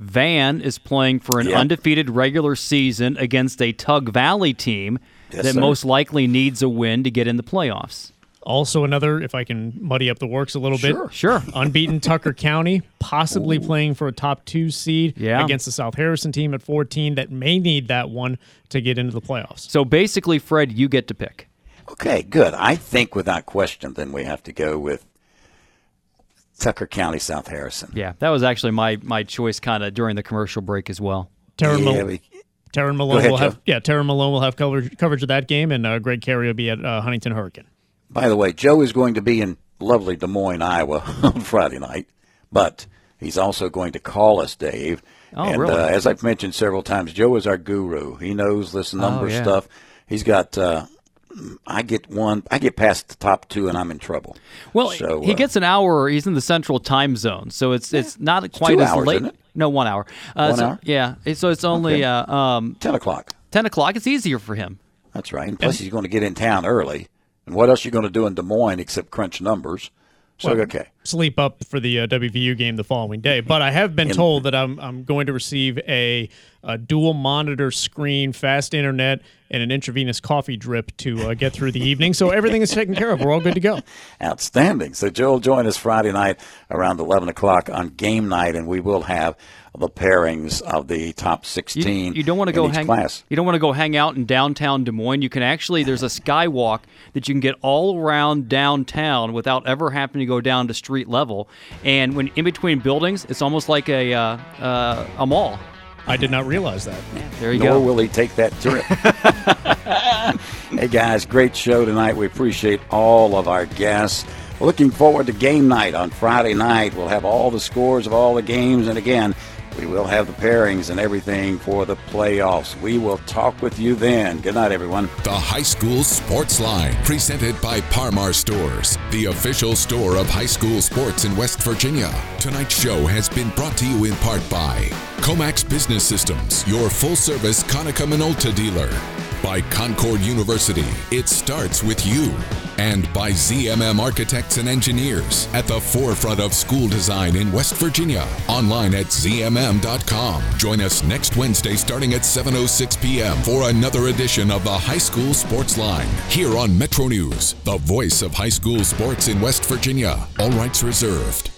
Van is playing for an
Yep.
undefeated regular season against a Tug Valley team
Yes,
that
sir.
most likely needs a win to get in the playoffs.
Also, another, if I can muddy up the works a little
Sure.
bit,
Sure.
unbeaten Tucker County, possibly playing for a top two seed
Yeah.
against the South Harrison team at 14 that may need that one to get into the playoffs.
So basically, Fred, you get to pick.
Okay, good. I think without question, then we have to go with Tucker County, South Harrison.
Yeah, that was actually my my choice, kind of during the commercial break as well.
Taryn,
Yeah,
Mal-
we-
Taryn Malone
ahead,
will
Joe.
have yeah. Taryn Malone will have coverage coverage of that game, and uh, Greg Carey will be at uh, Huntington Hurricane.
By the way, Joe is going to be in lovely Des Moines, Iowa on Friday night, but he's also going to call us, Dave.
Oh,
and
really?
uh, as I've mentioned several times, Joe is our guru. He knows this number
Oh, yeah.
stuff. He's got. Uh, I get one. I get past the top two, and I'm in trouble.
Well,
So,
he
uh,
gets an hour. He's in the central time zone, so it's it's not quite
two
as
hours,
late.
isn't it?
No, one hour. Uh,
One
so-
hour?
Yeah. So it's only
Okay.
uh, um,
ten o'clock.
Ten o'clock. It's easier for him.
That's right. And plus, he's going to get in town early. And what else are you going to do in Des Moines except crunch numbers? So
Well,
okay.
sleep up for the uh, WVU game the following day. But I have been told that I'm I'm going to receive a, a dual monitor screen, fast internet, and an intravenous coffee drip to uh, get through the evening. So everything is taken care of. We're all good to go.
Outstanding. So Joe will join us Friday night around 11 o'clock on game night, and we will have the pairings of the top 16.
You, you don't want to go hang.
class.
You don't want to go hang out in downtown Des Moines. You can actually there's a skywalk that you can get all around downtown without ever having to go down to street level. And when in between buildings, it's almost like a uh, uh, a mall.
I did not realize that.
There you
Nor
go.
will he take that trip. hey guys, great show tonight. We appreciate all of our guests. Looking forward to game night on Friday night. We'll have all the scores of all the games, and again, we will have the pairings and everything for the playoffs. We will talk with you then. Good night, everyone.
The High School Sports Line, presented by Par Mar Stores, the official store of high school sports in West Virginia. Tonight's show has been brought to you in part by Comax Business Systems, your full service Konica Minolta dealer. By Concord University, it starts with you. And by ZMM Architects and Engineers, at the forefront of school design in West Virginia. Online at zmm.com. Join us next Wednesday starting at 7.06 p.m. for another edition of the High School Sports Line. Here on Metro News, the voice of high school sports in West Virginia. All rights reserved.